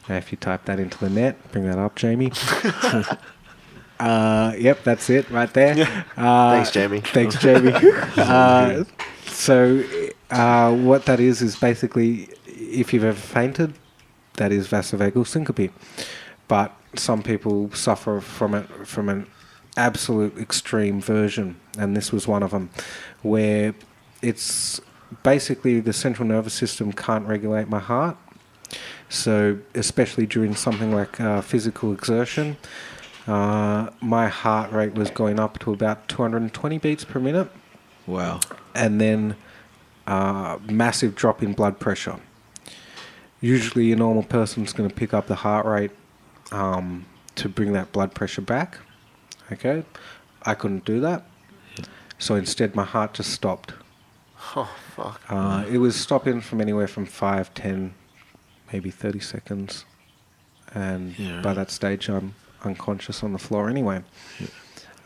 Now, if you type that into the net, bring that up, Jamie. uh, yep, that's it right there. Uh, Thanks, Jamie. Thanks, Jamie. uh, so, uh, what that is is basically, if you've ever fainted, that is vasovagal syncope. But some people suffer from it from an absolute extreme version, and this was one of them, where it's basically the central nervous system can't regulate my heart. So, especially during something like uh, physical exertion, uh, my heart rate was going up to about 220 beats per minute, Wow. and then uh, massive drop in blood pressure. Usually, a normal person's going to pick up the heart rate um, to bring that blood pressure back. Okay, I couldn't do that, so instead, my heart just stopped. Oh fuck. Uh, it was stopping from anywhere from 5, 10, maybe 30 seconds. And Yeah, by that stage, I'm unconscious on the floor anyway.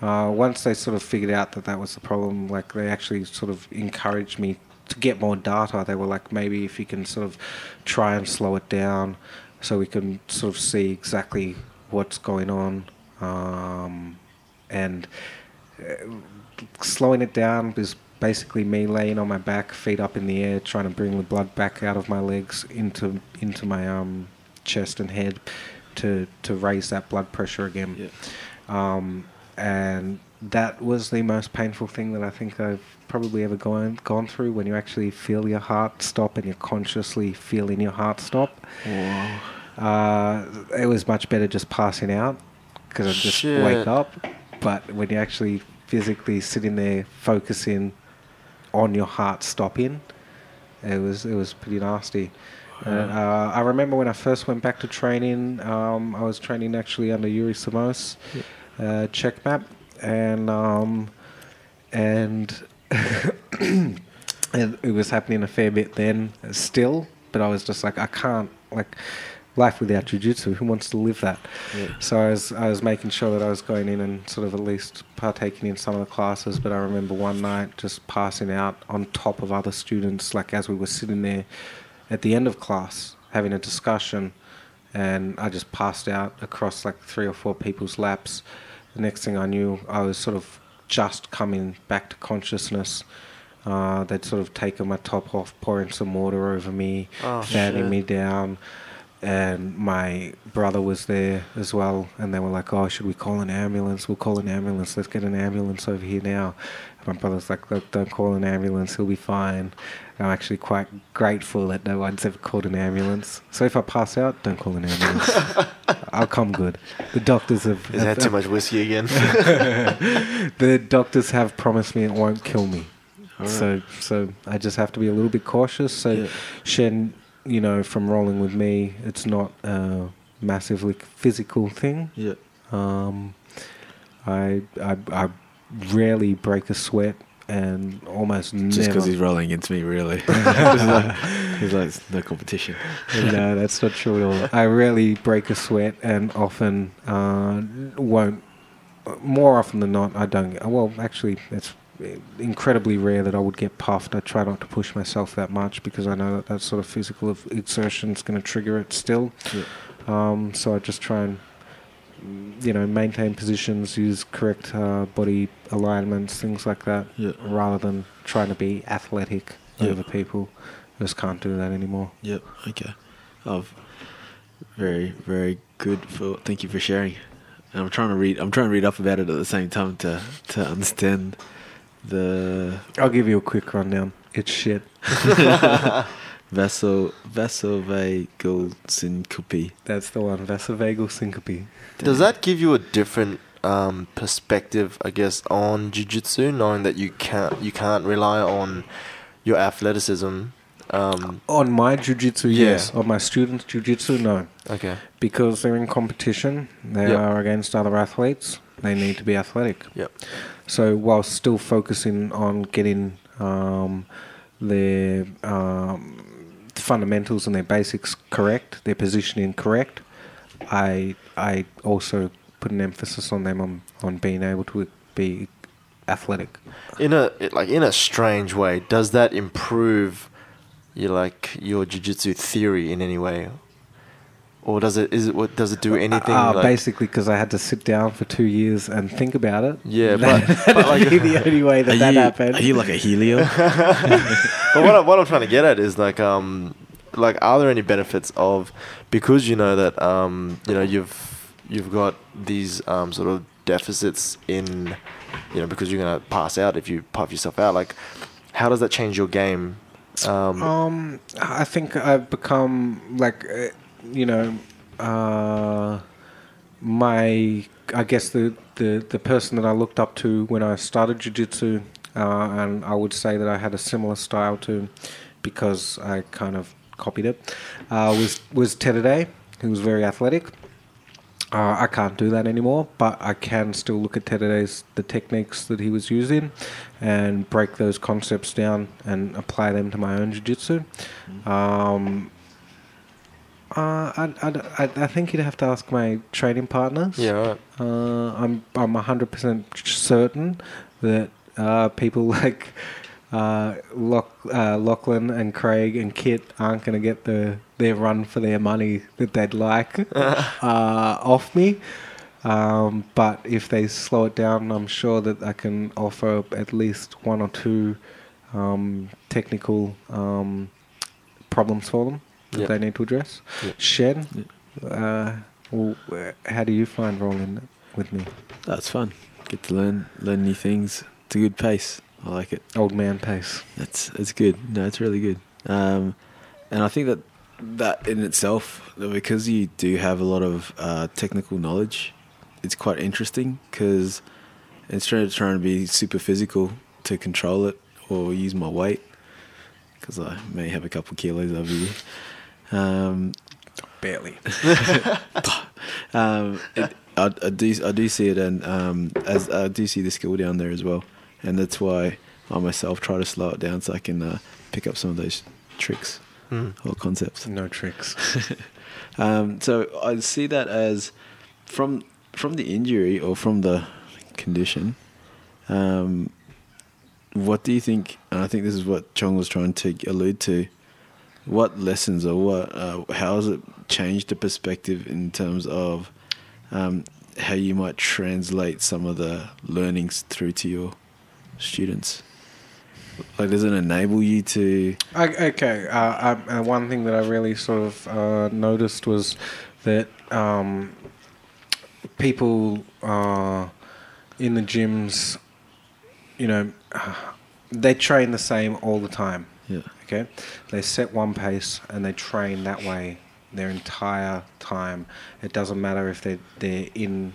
Uh, once they sort of figured out that that was the problem, like they actually sort of encouraged me to get more data. They were like, maybe if you can sort of try and slow it down so we can sort of see exactly what's going on. Um, and slowing it down was basically me laying on my back, feet up in the air, trying to bring the blood back out of my legs into into my um, chest and head to to raise that blood pressure again. Yeah. Um, and that was the most painful thing that I think I've probably ever gone gone through. When you actually feel your heart stop and you're consciously feeling your heart stop. Wow. Uh, it was much better just passing out because I just Shit. wake up. But when you're actually physically sitting there focusing on your heart stopping, it was it was pretty nasty. And, uh, I remember when I first went back to training. Um, I was training actually under Yuri Samos, uh, Checkmat, and um, and and it was happening a fair bit then still. But I was just like, I can't like life without jujitsu. Who wants to live that? Yeah. So I was I was making sure that I was going in and sort of at least partaking in some of the classes. But I remember one night just passing out on top of other students, like as we were sitting there at the end of class having a discussion, and I just passed out across like three or four people's laps. The next thing I knew, I was sort of just coming back to consciousness. Uh, they'd sort of taken my top off, pouring some water over me, Oh, fanning shit. me down and my brother was there as well and they were like oh should we call an ambulance we'll call an ambulance let's get an ambulance over here now and my brother's like look don't call an ambulance he'll be fine i'm actually quite grateful that no one's ever called an ambulance so if i pass out don't call an ambulance i'll come good the doctors have, Is have- that too much whiskey again? the doctors have promised me it won't kill me. Alright. So, so I just have to be a little bit cautious. So, Yeah. Shen, you know, from rolling with me, it's not a massively physical thing. Yeah. Um, I, I, I rarely break a sweat, and almost Just because he's rolling into me, really. he's, like, he's like, "It's no competition. no, that's not true at all. I rarely break a sweat, and often uh, won't. More often than not, I don't. Well, actually, it's incredibly rare that I would get puffed. I try not to push myself that much because I know that that sort of physical exertion is going to trigger it still. Yeah. Um, so I just try and you know maintain positions, use correct uh, body alignments, things like that, Yeah. rather than trying to be athletic Yeah. over people. I just can't do that anymore. Yep. Okay. Oh, very, very good. For thank you for sharing. And I'm trying to read. I'm trying to read up about it at the same time to to understand the I'll give you a quick rundown. It's shit. Vaso vasovagal syncope. That's the one. Vasovagal syncope. Does that give you a different um, perspective, I guess, on jiu-jitsu, knowing that you can't you can't rely on your athleticism? Um, On my jujitsu, Yeah. yes. On my students' jujitsu, no. okay. Because they're in competition, they Yep. are against other athletes. They need to be athletic. Yep. So while still focusing on getting um, their um, fundamentals and their basics correct, their positioning correct, I I also put an emphasis on them on, on being able to be athletic. In a like in a strange way, does that improve you like your jiu-jitsu theory in any way? Or does it is it what does it do anything Uh, like, basically, because I had to sit down for two years and think about it. Yeah, that, but- but that'd like- be the only way that Are that you, happened. are you like a helio? but what, I, what I'm trying to get at is like, um, like, are there any benefits of because you know that um, you know you've you've got these um, sort of deficits in, you know, because you're gonna pass out if you puff yourself out. Like, how does that change your game? Um, Um, I think I've become like, uh, you know, uh, my. I guess the, the the person that I looked up to when I started jiu-jitsu, uh, and I would say that I had a similar style to, because I kind of copied it, uh, was was Tedade, who was very athletic. Uh, I can't do that anymore, but I can still look at Tedade's the techniques that he was using, and break those concepts down and apply them to my own jiu-jitsu. Um, uh, I, I, I, think you'd have to ask my training partners. yeah, right. Uh, I'm I'm hundred percent certain that uh, people like uh, Lock, uh, Lachlan and Craig and Kit aren't going to get the their run for their money that they'd like uh, off me. Um, but if they slow it down, I'm sure that I can offer at least one or two um, technical um, problems for them that they need to address. Shen, uh, well, how do you find rolling with me? That's fun. Get to learn learn new things. It's a good pace. I like it. Old man pace. That's it's good. No, it's really good. Um, and I think that that in itself, because you do have a lot of uh, technical knowledge, it's quite interesting because instead of trying to be super physical to control it or use my weight, because I may have a couple kilos over you. Um, Barely. um, it, I, I do I do see it, and um, as I do see the skill down there as well, and that's why I myself try to slow it down so I can uh, pick up some of those tricks Mm. or concepts. No tricks. Um, so I see that as from from the injury or from the condition. Um, what do you think? And I think this is what Chong was trying to allude to. What lessons or what? Uh, how has it changed the perspective in terms of um, how you might translate some of the learnings through to your students? Like, does it enable you to? I, okay. Uh, I, uh, one thing that I really sort of uh, noticed was that um, people uh, in the gyms, you know, they train the same all the time. Yeah. Okay, they set one pace and they train that way their entire time. It doesn't matter if they they're in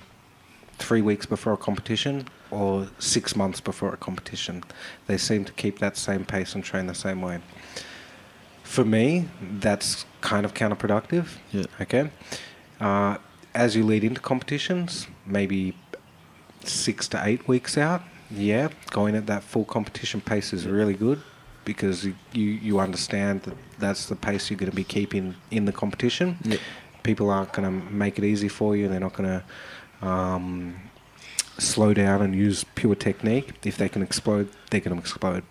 three weeks before a competition or six months before a competition. They seem to keep that same pace and train the same way. For me, that's kind of counterproductive. Yeah. Okay. Uh, as you lead into competitions, maybe six to eight weeks out, yeah, going at that full competition pace is really good because you, you, understand that that's the pace you're going to be keeping in the competition. Yeah. People aren't going to make it easy for you. They're not going to um, slow down and use pure technique. If they can explode, they're going to explode.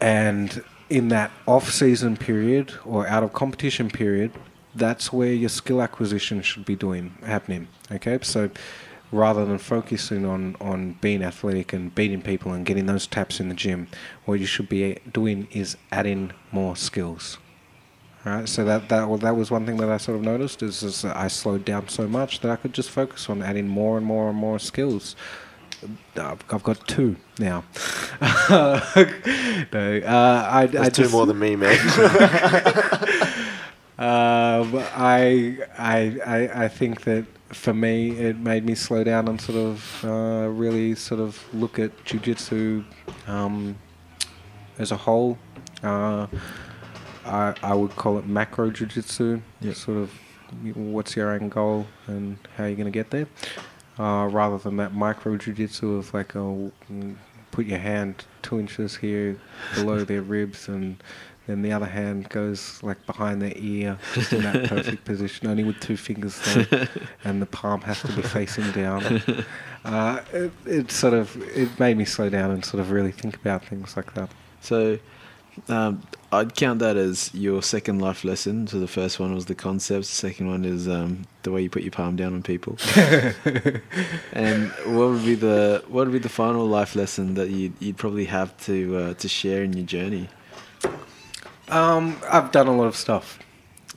And in that off-season period or out of competition period, that's where your skill acquisition should be doing happening. Okay, so rather than focusing on on being athletic and beating people and getting those taps in the gym, what you should be doing is adding more skills. All right, so that that well, that was one thing that I sort of noticed is, is that I slowed down so much that I could just focus on adding more and more and more skills I've, got two now. no, uh, I, That's I two just, more than me, man. Um, I, I, I, I think that for me, it made me slow down and sort of uh, really sort of look at jujitsu um, as a whole. Uh, I, I would call it macro jujitsu. Yep. Sort of, what's your end goal and how you're going to get there, uh, rather than that micro jujitsu of like, oh, put your hand two inches here below their ribs and then the other hand goes like behind their ear, just in that perfect position, only with two fingers though, and the palm has to be facing down. Uh, it, it sort of it made me slow down and sort of really think about things like that. So um, I'd count that as your second life lesson. So the first one was the concepts. The second one is um, the way you put your palm down on people. and what would be the what would be the final life lesson that you'd, you'd probably have to uh, to share in your journey? Um, I've done a lot of stuff.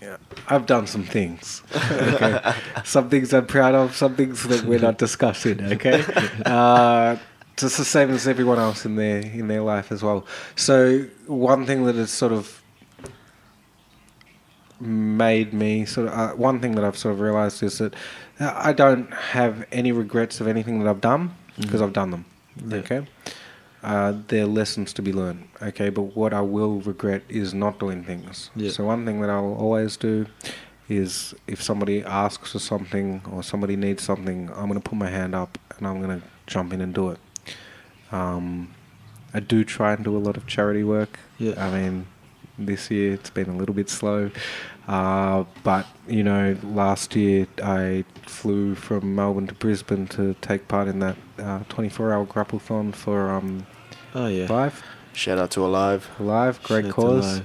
Yeah, I've done some things. Okay, some things I'm proud of. Some things that we're not discussing. Okay, uh, just the same as everyone else in their in their life as well. So one thing that has sort of made me sort of uh, one thing that I've sort of realized is that I don't have any regrets of anything that I've done because I've done them. Yeah. Okay. Uh, they're lessons to be learned. Okay, but what I will regret is not doing things. Yeah. So one thing that I'll always do is if somebody asks for something or somebody needs something, I'm going to put my hand up and I'm going to jump in and do it. Um, I do try and do a lot of charity work. Yeah. I mean, this year it's been a little bit slow, uh, but you know, last year I flew from Melbourne to Brisbane to take part in that uh, 24-hour grapplethon for um, Oh yeah, Live. Shout out to Alive. Alive, great Shout cause.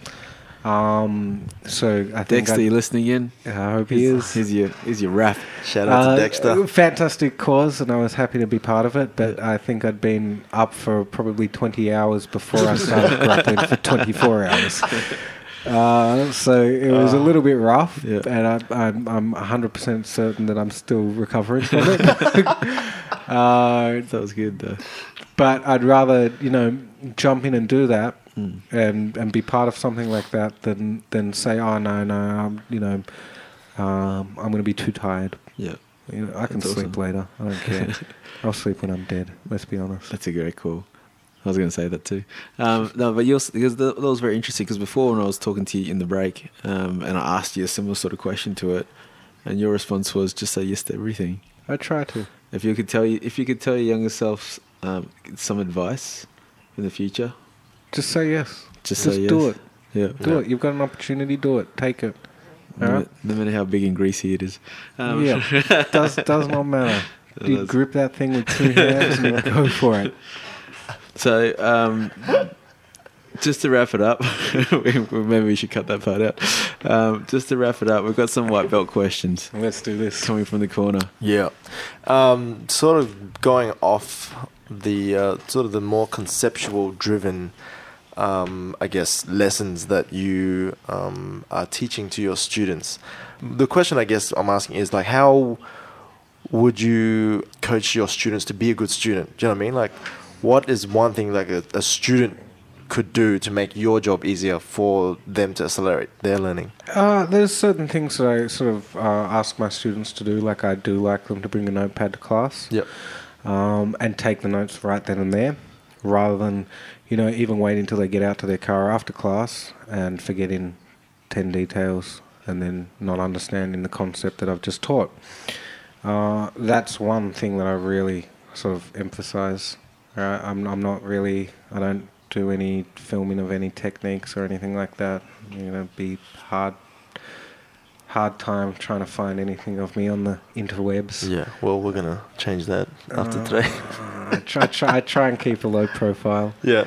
Um, so I think Dexter, I, you listening in? I hope he is. Here's your here's your rap. Shout out Uh, to Dexter. Fantastic cause, and I was happy to be part of it. But I think I'd been up for probably 20 hours before I started grappling for 24 hours. Uh, so it was a little bit rough, Yeah. and I, I'm, I'm 100% certain that I'm still recovering from it. uh, That was good though. But I'd rather, you know, jump in and do that Mm. and and be part of something like that than than say, oh no, no, I'm, you know, um, I'm going to be too tired. Yeah, You know, I can That's sleep awesome. later. I don't care. I'll sleep when I'm dead. Let's be honest. that's a great call. I was going to say that too. Um, no, but yours because that that was very interesting. Because before when I was talking to you in the break, um, and I asked you a similar sort of question to it, and your response was just say yes to everything. I try to. If you could tell you, if you could tell your younger self um, some advice in the future, Just say yes. just, Just say yes. do it. Yeah, Do it. You've got an opportunity. Do it. Take it. No, All ma- right? no matter how big and greasy it is. Um, yeah. does does not matter. You That's- grip that thing with two hands and you go for it. So, um, just to wrap it up, we- we- maybe we should cut that part out. Um, just to wrap it up, we've got some white belt questions Let's do this. coming from the corner. Yeah. Um, sort of going off the uh, sort of the more conceptual driven, um, I guess, lessons that you um, are teaching to your students. The question I guess I'm asking is like, how would you coach your students to be a good student? Do you know what I mean? Like, what is one thing like a, a student could do to make your job easier for them to accelerate their learning? Uh, there's certain things that I sort of uh, ask my students to do. Like I do like them to bring a notepad to class. Yep. Um, and take the notes right then and there, rather than you know even wait until they get out to their car after class and forgetting ten details and then not understanding the concept that I've just taught. Uh, that's one thing that I really sort of emphasize. Uh, I'm I'm not really I don't do any filming of any techniques or anything like that. You know, be hard hard time trying to find anything of me on the interwebs. Yeah. Well, we're gonna change that after Uh, today. I try, try, I try and keep a low profile. yeah.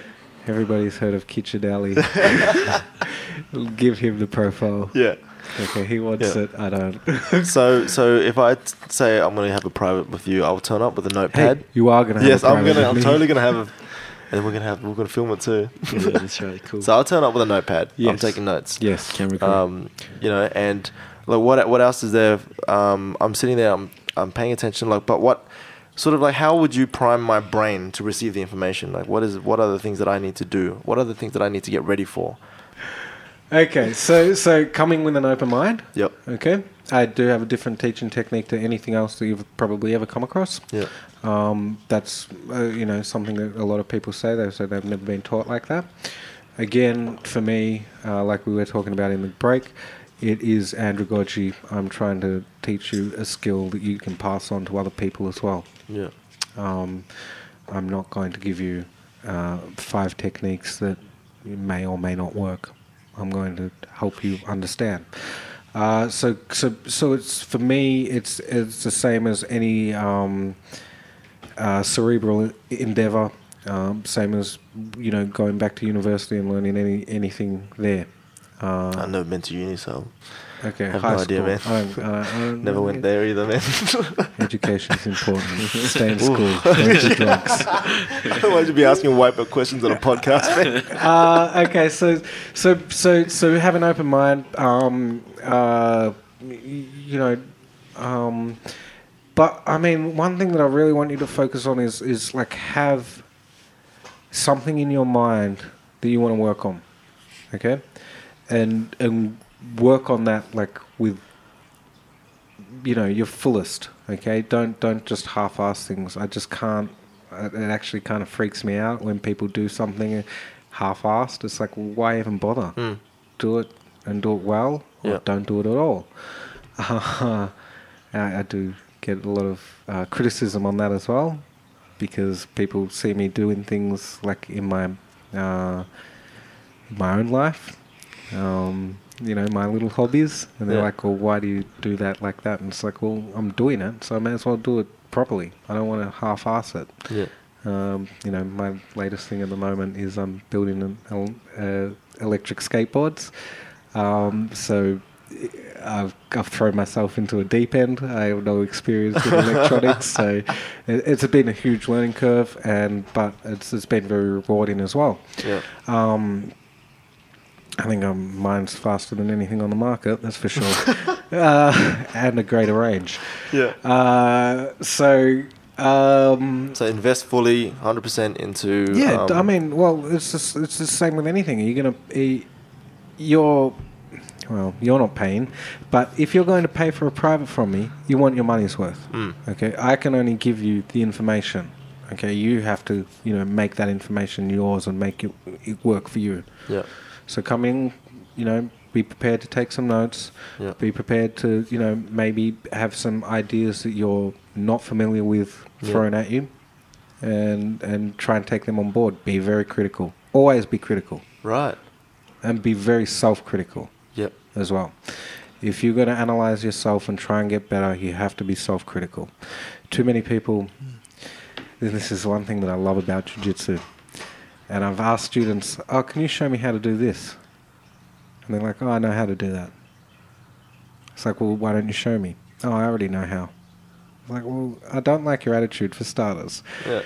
Everybody's heard of Kit Dale. Give him the profile. Yeah. Okay, he wants Yeah. it. I don't. So, so if I t- say I'm going to have a private with you, I'll turn up with a hey, notepad. you are gonna. Have yes, a I'm gonna. with I'm me. totally gonna have a, and we're gonna have we're gonna film it too. Yeah, that's right. Cool. So I'll turn up with a notepad. I'm taking notes. Yes. Camera. Um, you know, and like what what else is there? Um, I'm sitting there. I'm I'm paying attention. Like, but what sort of like how would you prime my brain to receive the information? Like what is what are the things that I need to do? What are the things that I need to get ready for? Okay, so so coming with an open mind. Yep. Okay, I do have a different teaching technique to anything else that you've probably ever come across. Yeah. Um, that's uh, you know something that a lot of people say. They say they've never been taught like that. Again, for me, uh, like we were talking about in the break, it is andragogy. I'm trying to teach you a skill that you can pass on to other people as well. Yeah. Um, I'm not going to give you uh, five techniques that may or may not work. I'm going to help you understand. Uh, so, so, so it's for me. It's it's the same as any um, uh, cerebral endeavor. Um, same as you know going back to university and learning any anything there. Uh, I've never been to uni, so okay, have high no idea, man. I don't- I don't- I don't- never went there either, man. Education is important. Stay in school. Don't do drugs. Why would you be asking white belt questions on a podcast, man? uh, okay, so so so so have an open mind. Um, uh, you know, um, but I mean, one thing that I really want you to focus on is is like have something in your mind that you want to work on. Okay, and and work on that like with you know your fullest. Okay, don't don't just half-ass things. I just can't. It actually kind of freaks me out when people do something half-assed. It's like, well, why even bother? Mm. Do it and do it well, or Yeah. don't do it at all. I, I do get a lot of uh, criticism on that as well, because people see me doing things like in my uh, my own life, um, you know, my little hobbies, and they're Yeah. like, "Well, why do you do that like that?" And it's like, "Well, I'm doing it, so I may as well do it properly. I don't want to half-ass it." Yeah. Um, you know, my latest thing at the moment is I'm building an el- uh, electric skateboards. Um, so I've, I've thrown myself into a deep end. I have no experience with electronics, so it, it's been a huge learning curve, and but it's it's been very rewarding as well. Yeah. Um, I think um, mine's faster than anything on the market, that's for sure, uh, and a greater range. Yeah. Uh, so. Um, So invest fully, hundred percent into. yeah, d- I um, mean, well, it's just, it's the same with anything. Are you gonna, you're, well, you're not paying, but if you're going to pay for a private from me, you want your money's worth. Mm. Okay, I can only give you the information. Okay, you have to, you know, make that information yours and make it, it work for you. Yeah. So come in, you know, be prepared to take some notes. Yeah. Be prepared to, you know, maybe have some ideas that you're not familiar with Yeah. thrown at you, and and try and take them on board. Be very critical. Always be critical, Right. and be very self-critical Yep. as well. If you're going to analyze yourself and try and get better, you have to be self-critical. Too many people. This is one thing that I love about jiu-jitsu. And I've asked students, "Oh, can you show me how to do this?" And they're like, "Oh, I know how to do that." It's like, "Well, why don't you show me?" "Oh, I already know how." I'm like, "Well, I don't like your attitude for starters." Yeah.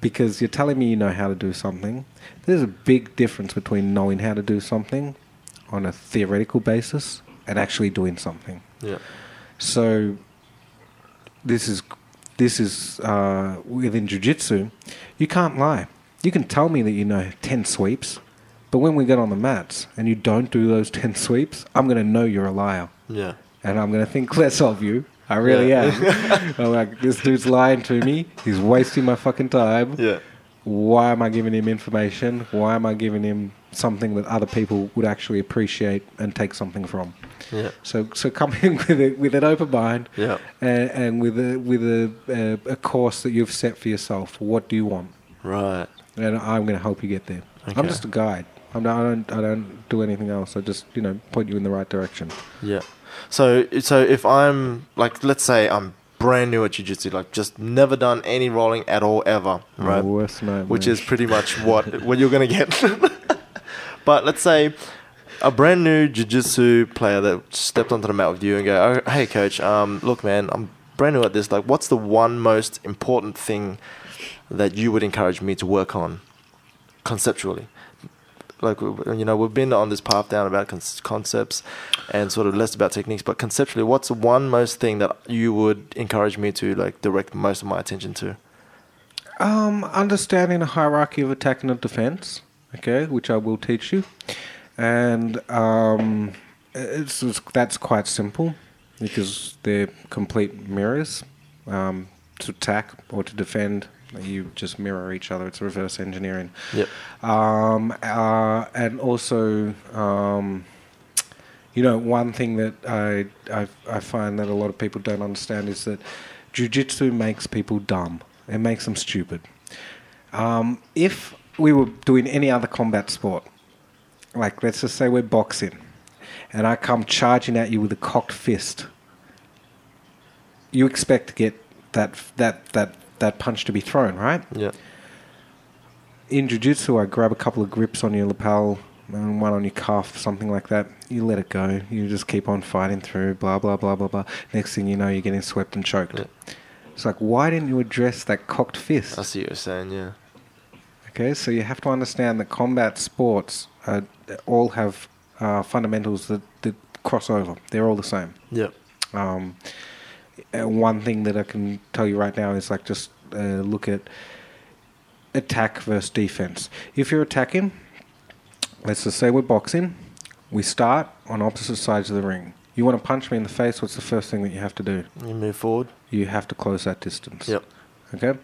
because you're telling me you know how to do something. There's a big difference between knowing how to do something on a theoretical basis and actually doing something. Yeah. So this is this is uh, within jujitsu. You can't lie. You can tell me that you know ten sweeps, but when we get on the mats and you don't do those ten sweeps, I'm going to know you're a liar, Yeah. and I'm going to think less of you. I really Yeah. am. I'm like, this dude's lying to me. He's wasting my fucking time Yeah. why am I giving him information? Why am I giving him something that other people would actually appreciate and take something from? Yeah. So, so come in with a, with an open mind, Yeah. and, and with a with a, a a course that you've set for yourself. What do you want? Right. And I'm going to help you get there. I'm just a guide. I'm not, I don't I don't do anything else. I just you know point you in the right direction. Yeah. So so if I'm like let's say I'm brand new at jiu-jitsu like just never done any rolling at all ever, right? Nightmare. Which is pretty much what what you're going to get. but let's say a brand new jiu-jitsu player that stepped onto the mat with you and go, oh, "Hey coach, um look man, I'm brand new at this. Like what's the one most important thing that you would encourage me to work on conceptually?" like you know we've been on this path down about con- concepts and sort of less about techniques, but conceptually, what's the one most thing that you would encourage me to like direct most of my attention to? Um, understanding the hierarchy of attack and defense, okay, which I will teach you, and um, it's, it's that's quite simple because they're complete mirrors. Um, to attack or to defend, you just mirror each other. It's reverse engineering. Yep. Um, uh, and also, um, you know, one thing that I, I I find that a lot of people don't understand is that jujitsu makes people dumb. It makes them stupid. Um, if we were doing any other combat sport, like let's just say we're boxing, and I come charging at you with a cocked fist, you expect to get that that that that punch to be thrown, right? Yeah. in jiu-jitsu i grab a couple of grips on your lapel and one on your cuff something like that you let it go you just keep on fighting through blah blah blah blah blah next thing you know you're getting swept and choked Yeah. it's like why didn't you address that cocked fist I see what you're saying. Yeah. okay so you have to understand that combat sports uh, all have uh, fundamentals that, that cross over they're all the same Yep. um, one thing that I can tell you right now is like just uh, look at attack versus defense. If you're attacking, let's just say we're boxing, we start on opposite sides of the ring. You want to punch me in the face, what's the first thing that you have to do? You move forward. You have to close that distance. Yep. Okay.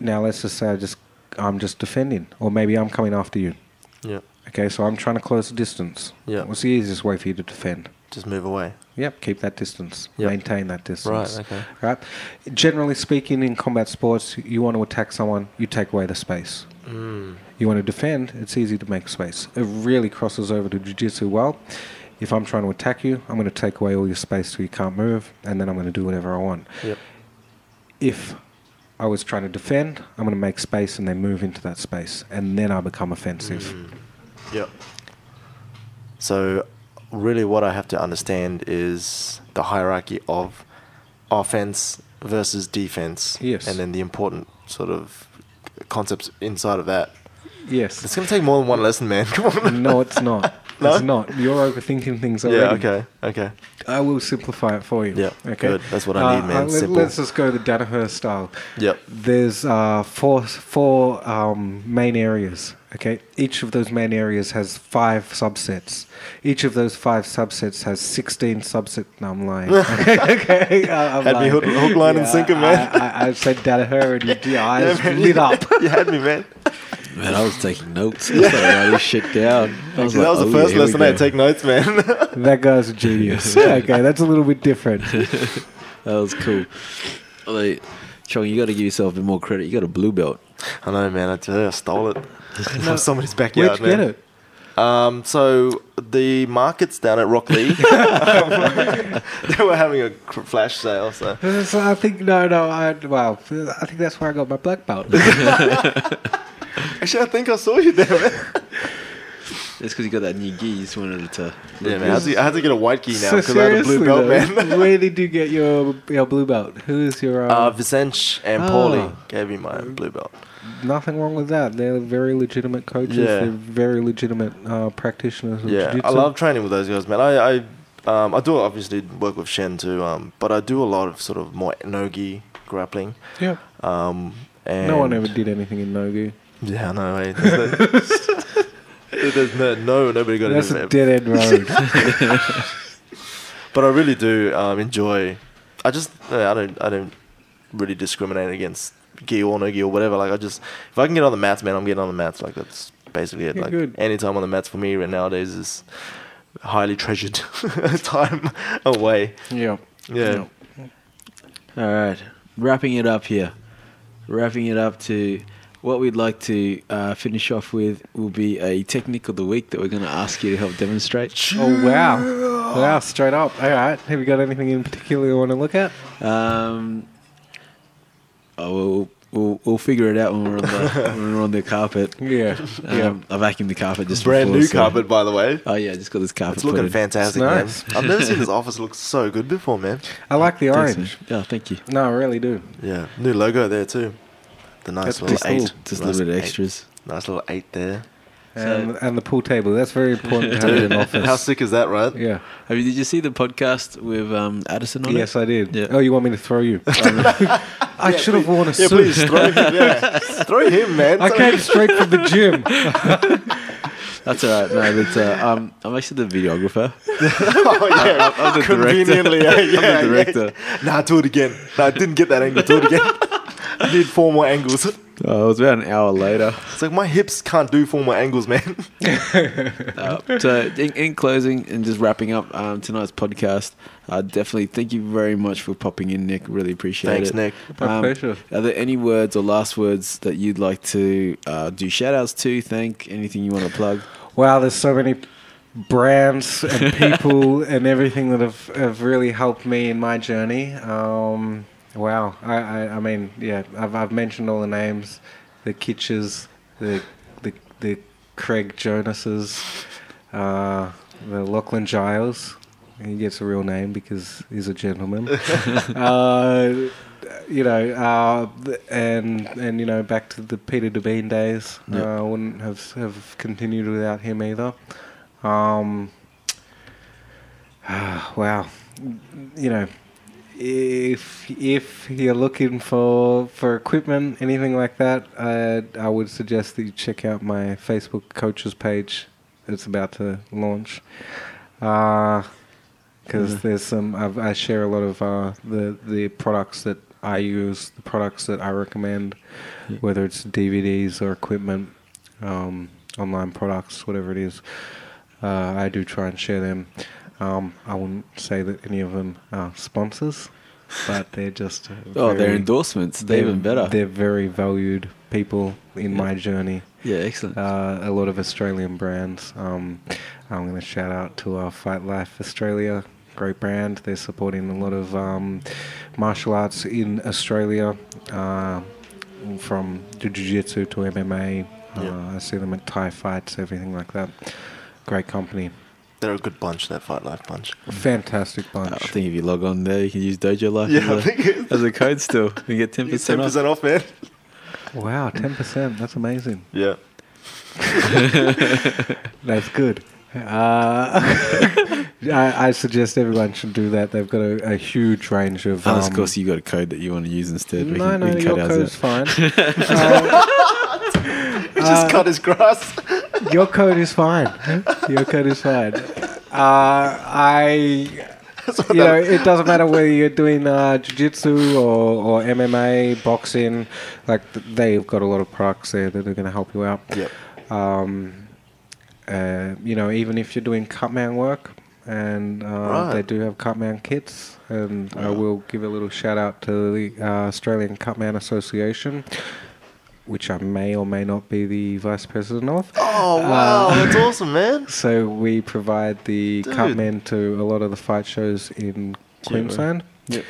Now let's just say I just I'm just defending, or maybe I'm coming after you. Yep. Okay, so I'm trying to close the distance. Yeah. What's the easiest way for you to defend? Just move away. Yep, keep that distance. Yep. Maintain that distance. Right, okay. Right. Generally speaking, in combat sports, you want to attack someone, you take away the space. Mm. You want to defend, it's easy to make space. It really crosses over to jiu-jitsu well. If I'm trying to attack you, I'm going to take away all your space so you can't move, and then I'm going to do whatever I want. Yep. If I was trying to defend, I'm going to make space and then move into that space, and then I become offensive. Mm. Yep. So, really, what I have to understand is the hierarchy of offense versus defense. Yes. And then the important sort of concepts inside of that. Yes. It's going to take more than one lesson, man. Come on. no, it's not. No? It's not. You're overthinking things already. yeah, okay. Okay. I will simplify it for you. Yeah, Okay. good. That's what I need, man. let, Simple. us just go the Danaher style. Yep. There's uh, four four um, main areas. Okay. Each of those main areas has five subsets. Each of those five subsets has sixteen subsets. No, I'm lying. okay. I- I'm Had me hook- hook, line, and sinker, man. I, I, I said Danaher, and your Yeah, eyes man, lit up. You had me, man. Man, I was taking notes. I was like writing shit down. I was that was the oh, yeah, first here we lesson I had go. to take notes, man. that guy's a genius. okay, that's a little bit different. That was cool. Like, Chong, you got to give yourself a bit more credit. You got a blue belt. I know, man. I tell you, I stole it from somebody's Where'd backyard, you get man. it? Um, so the markets down at Rocklea, they were having a cr- flash sale. So So I think no, no. I well, I think that's where I got my black belt. Actually, I think I saw you there, man. It's because you got that new gi. You just wanted it to. Yeah, man. I had, to, I had to get a white key now so because I had a blue belt, though, man. where did you get your your blue belt? Who is your? Uh, Um, Vicench and Ah. Paulie gave me my blue belt. nothing wrong with that. They're very legitimate coaches. Yeah. They're very legitimate uh, practitioners. Of Yeah, I jiu-jitsu. love training with those guys, man. I, I, um, I do obviously work with Shen too, um, but I do a lot of sort of more no-gi grappling. Yeah. Um, and No one ever did anything in no-gi. Yeah, I know. Hey, there's, no, there's no, no, nobody got That's it. a dead end road. But I really do um, enjoy. I just I don't I don't really discriminate against gi or no gi or whatever. Like I just if I can get on the mats, man, I'm getting on the mats. Like that's basically it. Yeah, like good. any time on the mats for me right nowadays is highly treasured time away. yeah. Yeah. All right, wrapping it up here. Wrapping it up to what we'd like to uh, finish off with will be a technique of the week that we're going to ask you to help demonstrate. Oh wow. Wow, straight up. All right. Have you got anything in particular you want to look at? Um, oh, we'll, we'll we'll figure it out when we're on the when we're on the carpet. Yeah. Yeah. Um, I vacuumed the carpet just Brand before, new so- carpet, by the way. Oh yeah, just got this carpet. It's looking put in. fantastic, nice. man. I've never seen this office look so good before, man. I like the Thanks, orange. man. Yeah, thank you. No, I really do. Yeah, new logo there too. The nice That's little just eight. all- Just a nice little bit eight- extras. Nice little eight there. and, and the pool table. That's very important to have in office. How sick is that, right? Yeah. Have you, did you see the podcast with um, Addison on Yes, it? I did. Yeah. Oh, you want me to throw you? I should have worn a Yeah, suit. please throw him. Yeah, throw him, man. I came straight from the gym. That's all right. No, but uh, um, I'm actually the videographer. oh yeah, I'm the conveniently. Yeah, yeah, I'm the yeah. director. Nah, do it again. Nah, I didn't get that angle. Do it again. I need four more angles. Oh, it was about an hour later. It's like my hips can't do four more angles, man. Uh, so, in, in closing and just wrapping up um, tonight's podcast, uh, definitely thank you very much for popping in, Nic. Really appreciate Thanks, it. Nic. My pleasure. Are there any words or last words that you'd like to uh, do shout outs to, thank, anything you want to plug? Wow, there's so many brands and people and everything that have, have really helped me in my journey. Um, wow, I, I, I mean, yeah, I've, I've mentioned all the names, the Kitches, the the, the Craig Joneses, uh, the Lachlan Giles. He gets a real name because he's a gentleman. uh, you know, uh, and and you know, back to the Peter de Been days. Yep. Uh, I wouldn't have have continued without him either. Um, wow, you know, if if you're looking for for equipment, anything like that, I I would suggest that you check out my Facebook coaches page. It's about to launch. Uh, because Mhm. there's some I've, I share a lot of uh, the the products that I use, the products that I recommend, Yeah. whether it's DVDs or equipment, um, online products, whatever it is. Uh, I do try and share them. Um, I wouldn't say that any of them are sponsors, but they're just Oh, they're endorsements. They're they're- even better. They're very valued people in Yeah. my journey Yeah, excellent. uh, a lot of Australian brands. Um, I'm going to shout out to uh, Fight Life Australia, great brand. They're supporting a lot of um, martial arts in Australia, uh, from jiu-jitsu to MMA. Yeah. Uh, I see them at Thai fights, everything like that. Great company, They're a good bunch, that Fight Life bunch. fantastic bunch. I think if you log on there, you can use Dojo Life Yeah, I as, think a, as a code still. You get 10% Ten off. percent off, man. Wow, ten percent. That's amazing. Yeah. That's good. Uh, I, I suggest everyone should do that. They've got a, a huge range of. Unless, um, of course, you got a code that you want to use instead. We No, can- no, we can your cut ours code's out. fine. Uh, He just cut his grass. your code is fine. Your code is fine. Uh, I, you know, it doesn't matter whether you're doing uh, jiu-jitsu or, or MMA, boxing. Like they've got a lot of products there that are going to help you out. Yep. Um, uh, you know, even if you're doing cutman work, and uh, Right. they do have cutman kits, and I will give a little shout out to the uh, Australian Cutman Association, which I may or may not be the vice president of. Oh wow, Uh, that's awesome, man. So we provide the Dude. cutmen to a lot of the fight shows in Queensland. Yep.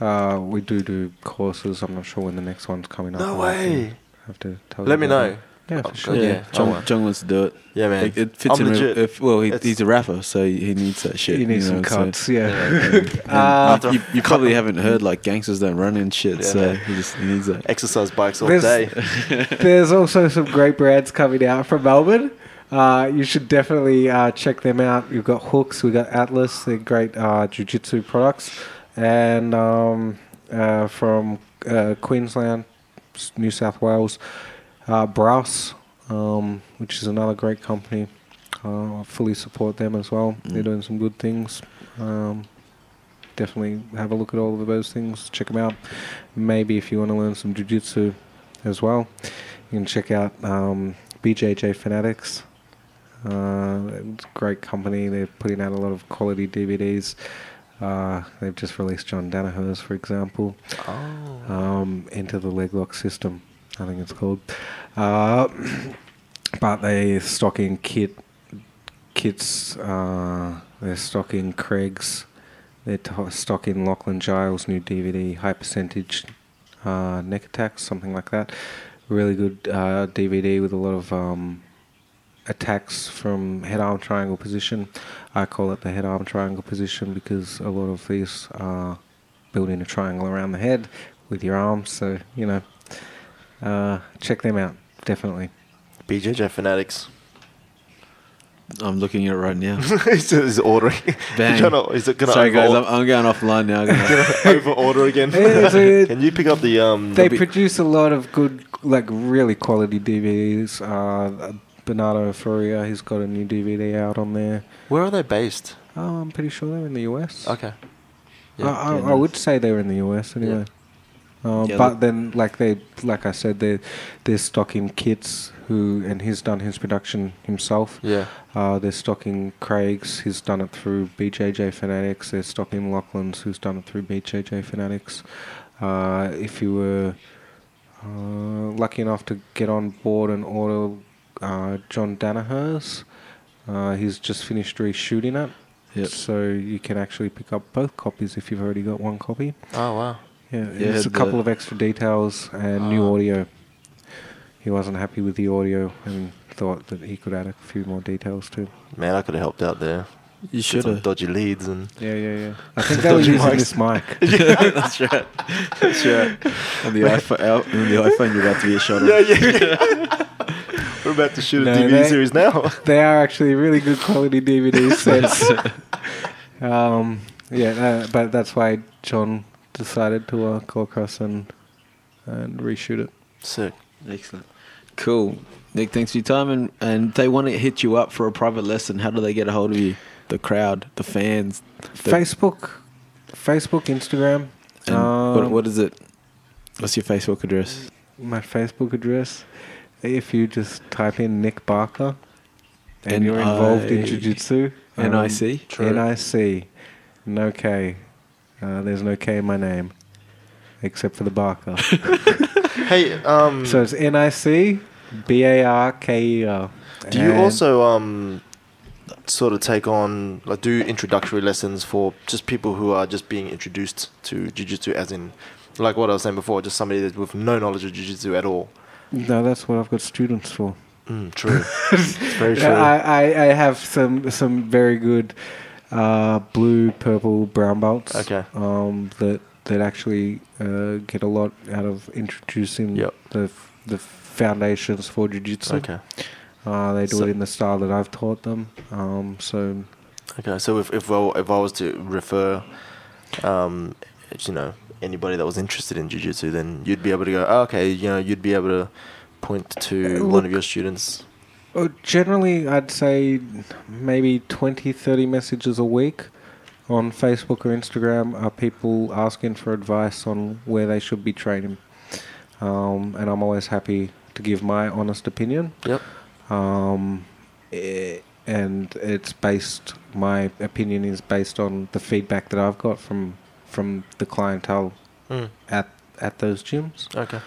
Uh, we do do courses. I'm not sure when the next one's coming up. No I'll have to- way. Have to tell Let me know. that. Yeah, Oh, for sure. Yeah, Yeah, I John, want- wants to do it. Yeah, man. Like, it fits I'm him. legit. If, well, he, he's a rapper, so he needs that shit. He needs you some know, so- cuts, yeah. Uh, you, you, you probably haven't heard like gangsters don't run and shit, Yeah, so man. he just he needs that. Exercise bikes all There's- day. There's also some great brands coming out from Melbourne. Uh, you should definitely uh, check them out. You've got Hooks, we've got Atlas, they're great uh, jiu-jitsu products. And um, uh, from uh, Queensland, New South Wales, uh, Browse, um, which is another great company. Uh, I fully support them as well. They're Mm. doing some good things. Um, definitely have a look at all of those things. Check them out. Maybe if you want to learn some jiu-jitsu as well, you can check out um, BJJ Fanatics. Uh, it's a great company. They're putting out a lot of quality DVDs. Uh, they've just released John Danaher's, for example, Oh. um, Enter the Leg Lock System, I think it's called. Uh, but they're stocking kit kits. Uh, they're stocking Craig's. They're to- stocking Lachlan Giles' new DVD, High Percentage uh, Neck Attacks, something like that. Really good uh, DVD with a lot of um, attacks from head arm triangle position. I call it the head arm triangle position because a lot of these are building a triangle around the head with your arms. So, you know, uh, check them out. Definitely. BJJ fanatics. I'm looking at it right now. he's, he's ordering. Bang. He's trying to, is it gonna Sorry, guys, I'm, I'm going offline now. I'm gonna- over order again? Yeah, so it- Can you pick up the um? They the, produce a lot of good, like really quality DVDs. Uh, Bernardo Faria, he's got a new DVD out on there. where are they based? Oh, I'm pretty sure they're in the US. Okay. I, I, I would say they're in the US anyway. Uh, Yeah, but then, like they, like I said, they they're stocking Kit's who, and he's done his production himself. Yeah. Uh, they're stocking Craig's, he's done it through BJJ Fanatics. They're stocking Lachlan's, who's done it through BJJ Fanatics. Uh, if you were uh, lucky enough to get on board and order uh, John Danaher's, uh, he's just finished reshooting it. Yep. So you can actually pick up both copies if you've already got one copy. Oh wow. Yeah, Yeah, there's a couple of extra details and new Ah. audio. He wasn't happy with the audio and thought that he could add a few more details too. Man, I could have helped out there. you should have. dodgy leads and Yeah, yeah, yeah. I think they were Dodgy using mics. this mic. That's right. That's right. On the iPhone, out- on the iPhone, you're about to be a shot. yeah, yeah. yeah. We're about to shoot a DVD they- series now. they are actually really good quality DVD sets. um, yeah, uh, but that's why John decided to uh, go across and and reshoot it. Sick. Excellent. Cool. Nic, thanks for your time. And, and they want to hit you up for a private lesson. How do they get a hold of you? The crowd, the fans. The, Facebook, Facebook, Instagram. And what, um, what is it? What's your Facebook address? my Facebook address. If you just type in Nic Barker and you're involved in N-I- jiu-jitsu, um, NIC? True. N-I-C, no K. Uh, there's no K in my name, except for the Barker. Hey, um, so it's N-I-C, B-A-R-K-E-R. do you also um sort of take on like do introductory lessons for just people who are just being introduced to jiu-jitsu as in like what I was saying before, just somebody that's with no knowledge of jiu-jitsu at all. No, that's what I've got students for. Mm, true. very true. I, I, I have some some very good uh, blue, purple, brown belts. Okay. Um, that that actually uh, get a lot out of introducing Yep. the the foundations for jiu-jitsu. okay. Uh, they do So- it in the style that I've taught them. Um, so Okay, so if if I, if I was to refer, um, you know, anybody that was interested in jiu-jitsu, then you'd be able to go, oh, okay, you know, you'd be able to point to Uh, one of your students. Uh, generally, I'd say maybe 20, 30 messages a week on Facebook or Instagram are people asking for advice on where they should be training. Um, and I'm always happy to give my honest opinion. Yep. um, eh, and it's based. My opinion is based on the feedback that I've got from from the clientele Mm. at at those gyms. Okay.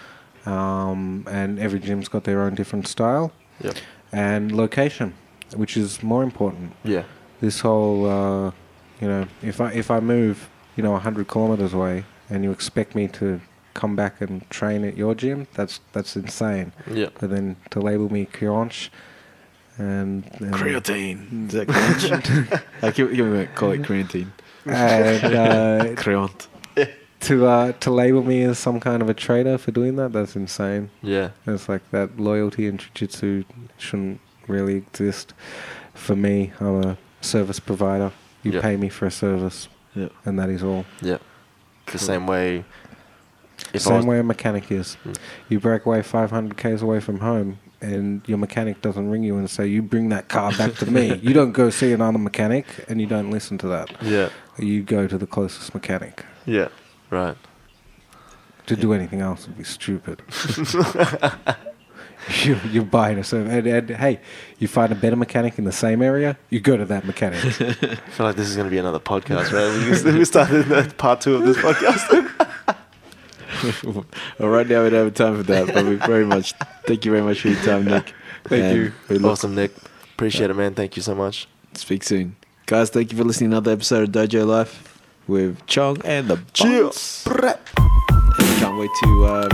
Um, and every gym's got their own different style Yep. And location, which is more important. Yeah. This whole, uh, you know, if I if I move, you know, hundred kilometers away, and you expect me to come back and train at your gym, that's that's insane. Yep. But then to label me Creonch and, and Creatine. Is that creatine? I give, give me a call it creatine. and uh, Creant. To uh, to label me as some kind of a traitor for doing that, that's insane. Yeah. It's like that loyalty in jiu-jitsu shouldn't really exist. For me, I'm a service provider. You Yeah. pay me for a service, Yep. and that is all. Yeah. The same way. If Same way a mechanic is. Mm. You break away 500 k's away from home, and your mechanic doesn't ring you and say, "You bring that car back to me." You don't go see another mechanic, and you don't listen to that. Yeah. You go to the closest mechanic. Yeah. Right. To do anything else would be stupid. you, you're buying a service, and, and hey, you find a better mechanic in the same area, you go to that mechanic. I feel like this is going to be another podcast, right? We, we started part two of this podcast. Right now we don't have time for that, but we very much thank you very much for your time, Nic. Thank And you. Awesome, Nic. Appreciate it, man. Thank you so much. speak soon, guys. Thank you for listening to another episode of Dojo Life with Chung and the Cheers. Boss. And can't wait to uh,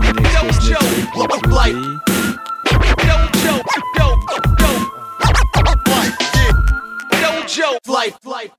bring you next guest next week, which Like- be. Dojo, yo, yo, life, yeah. Dojo, life, life.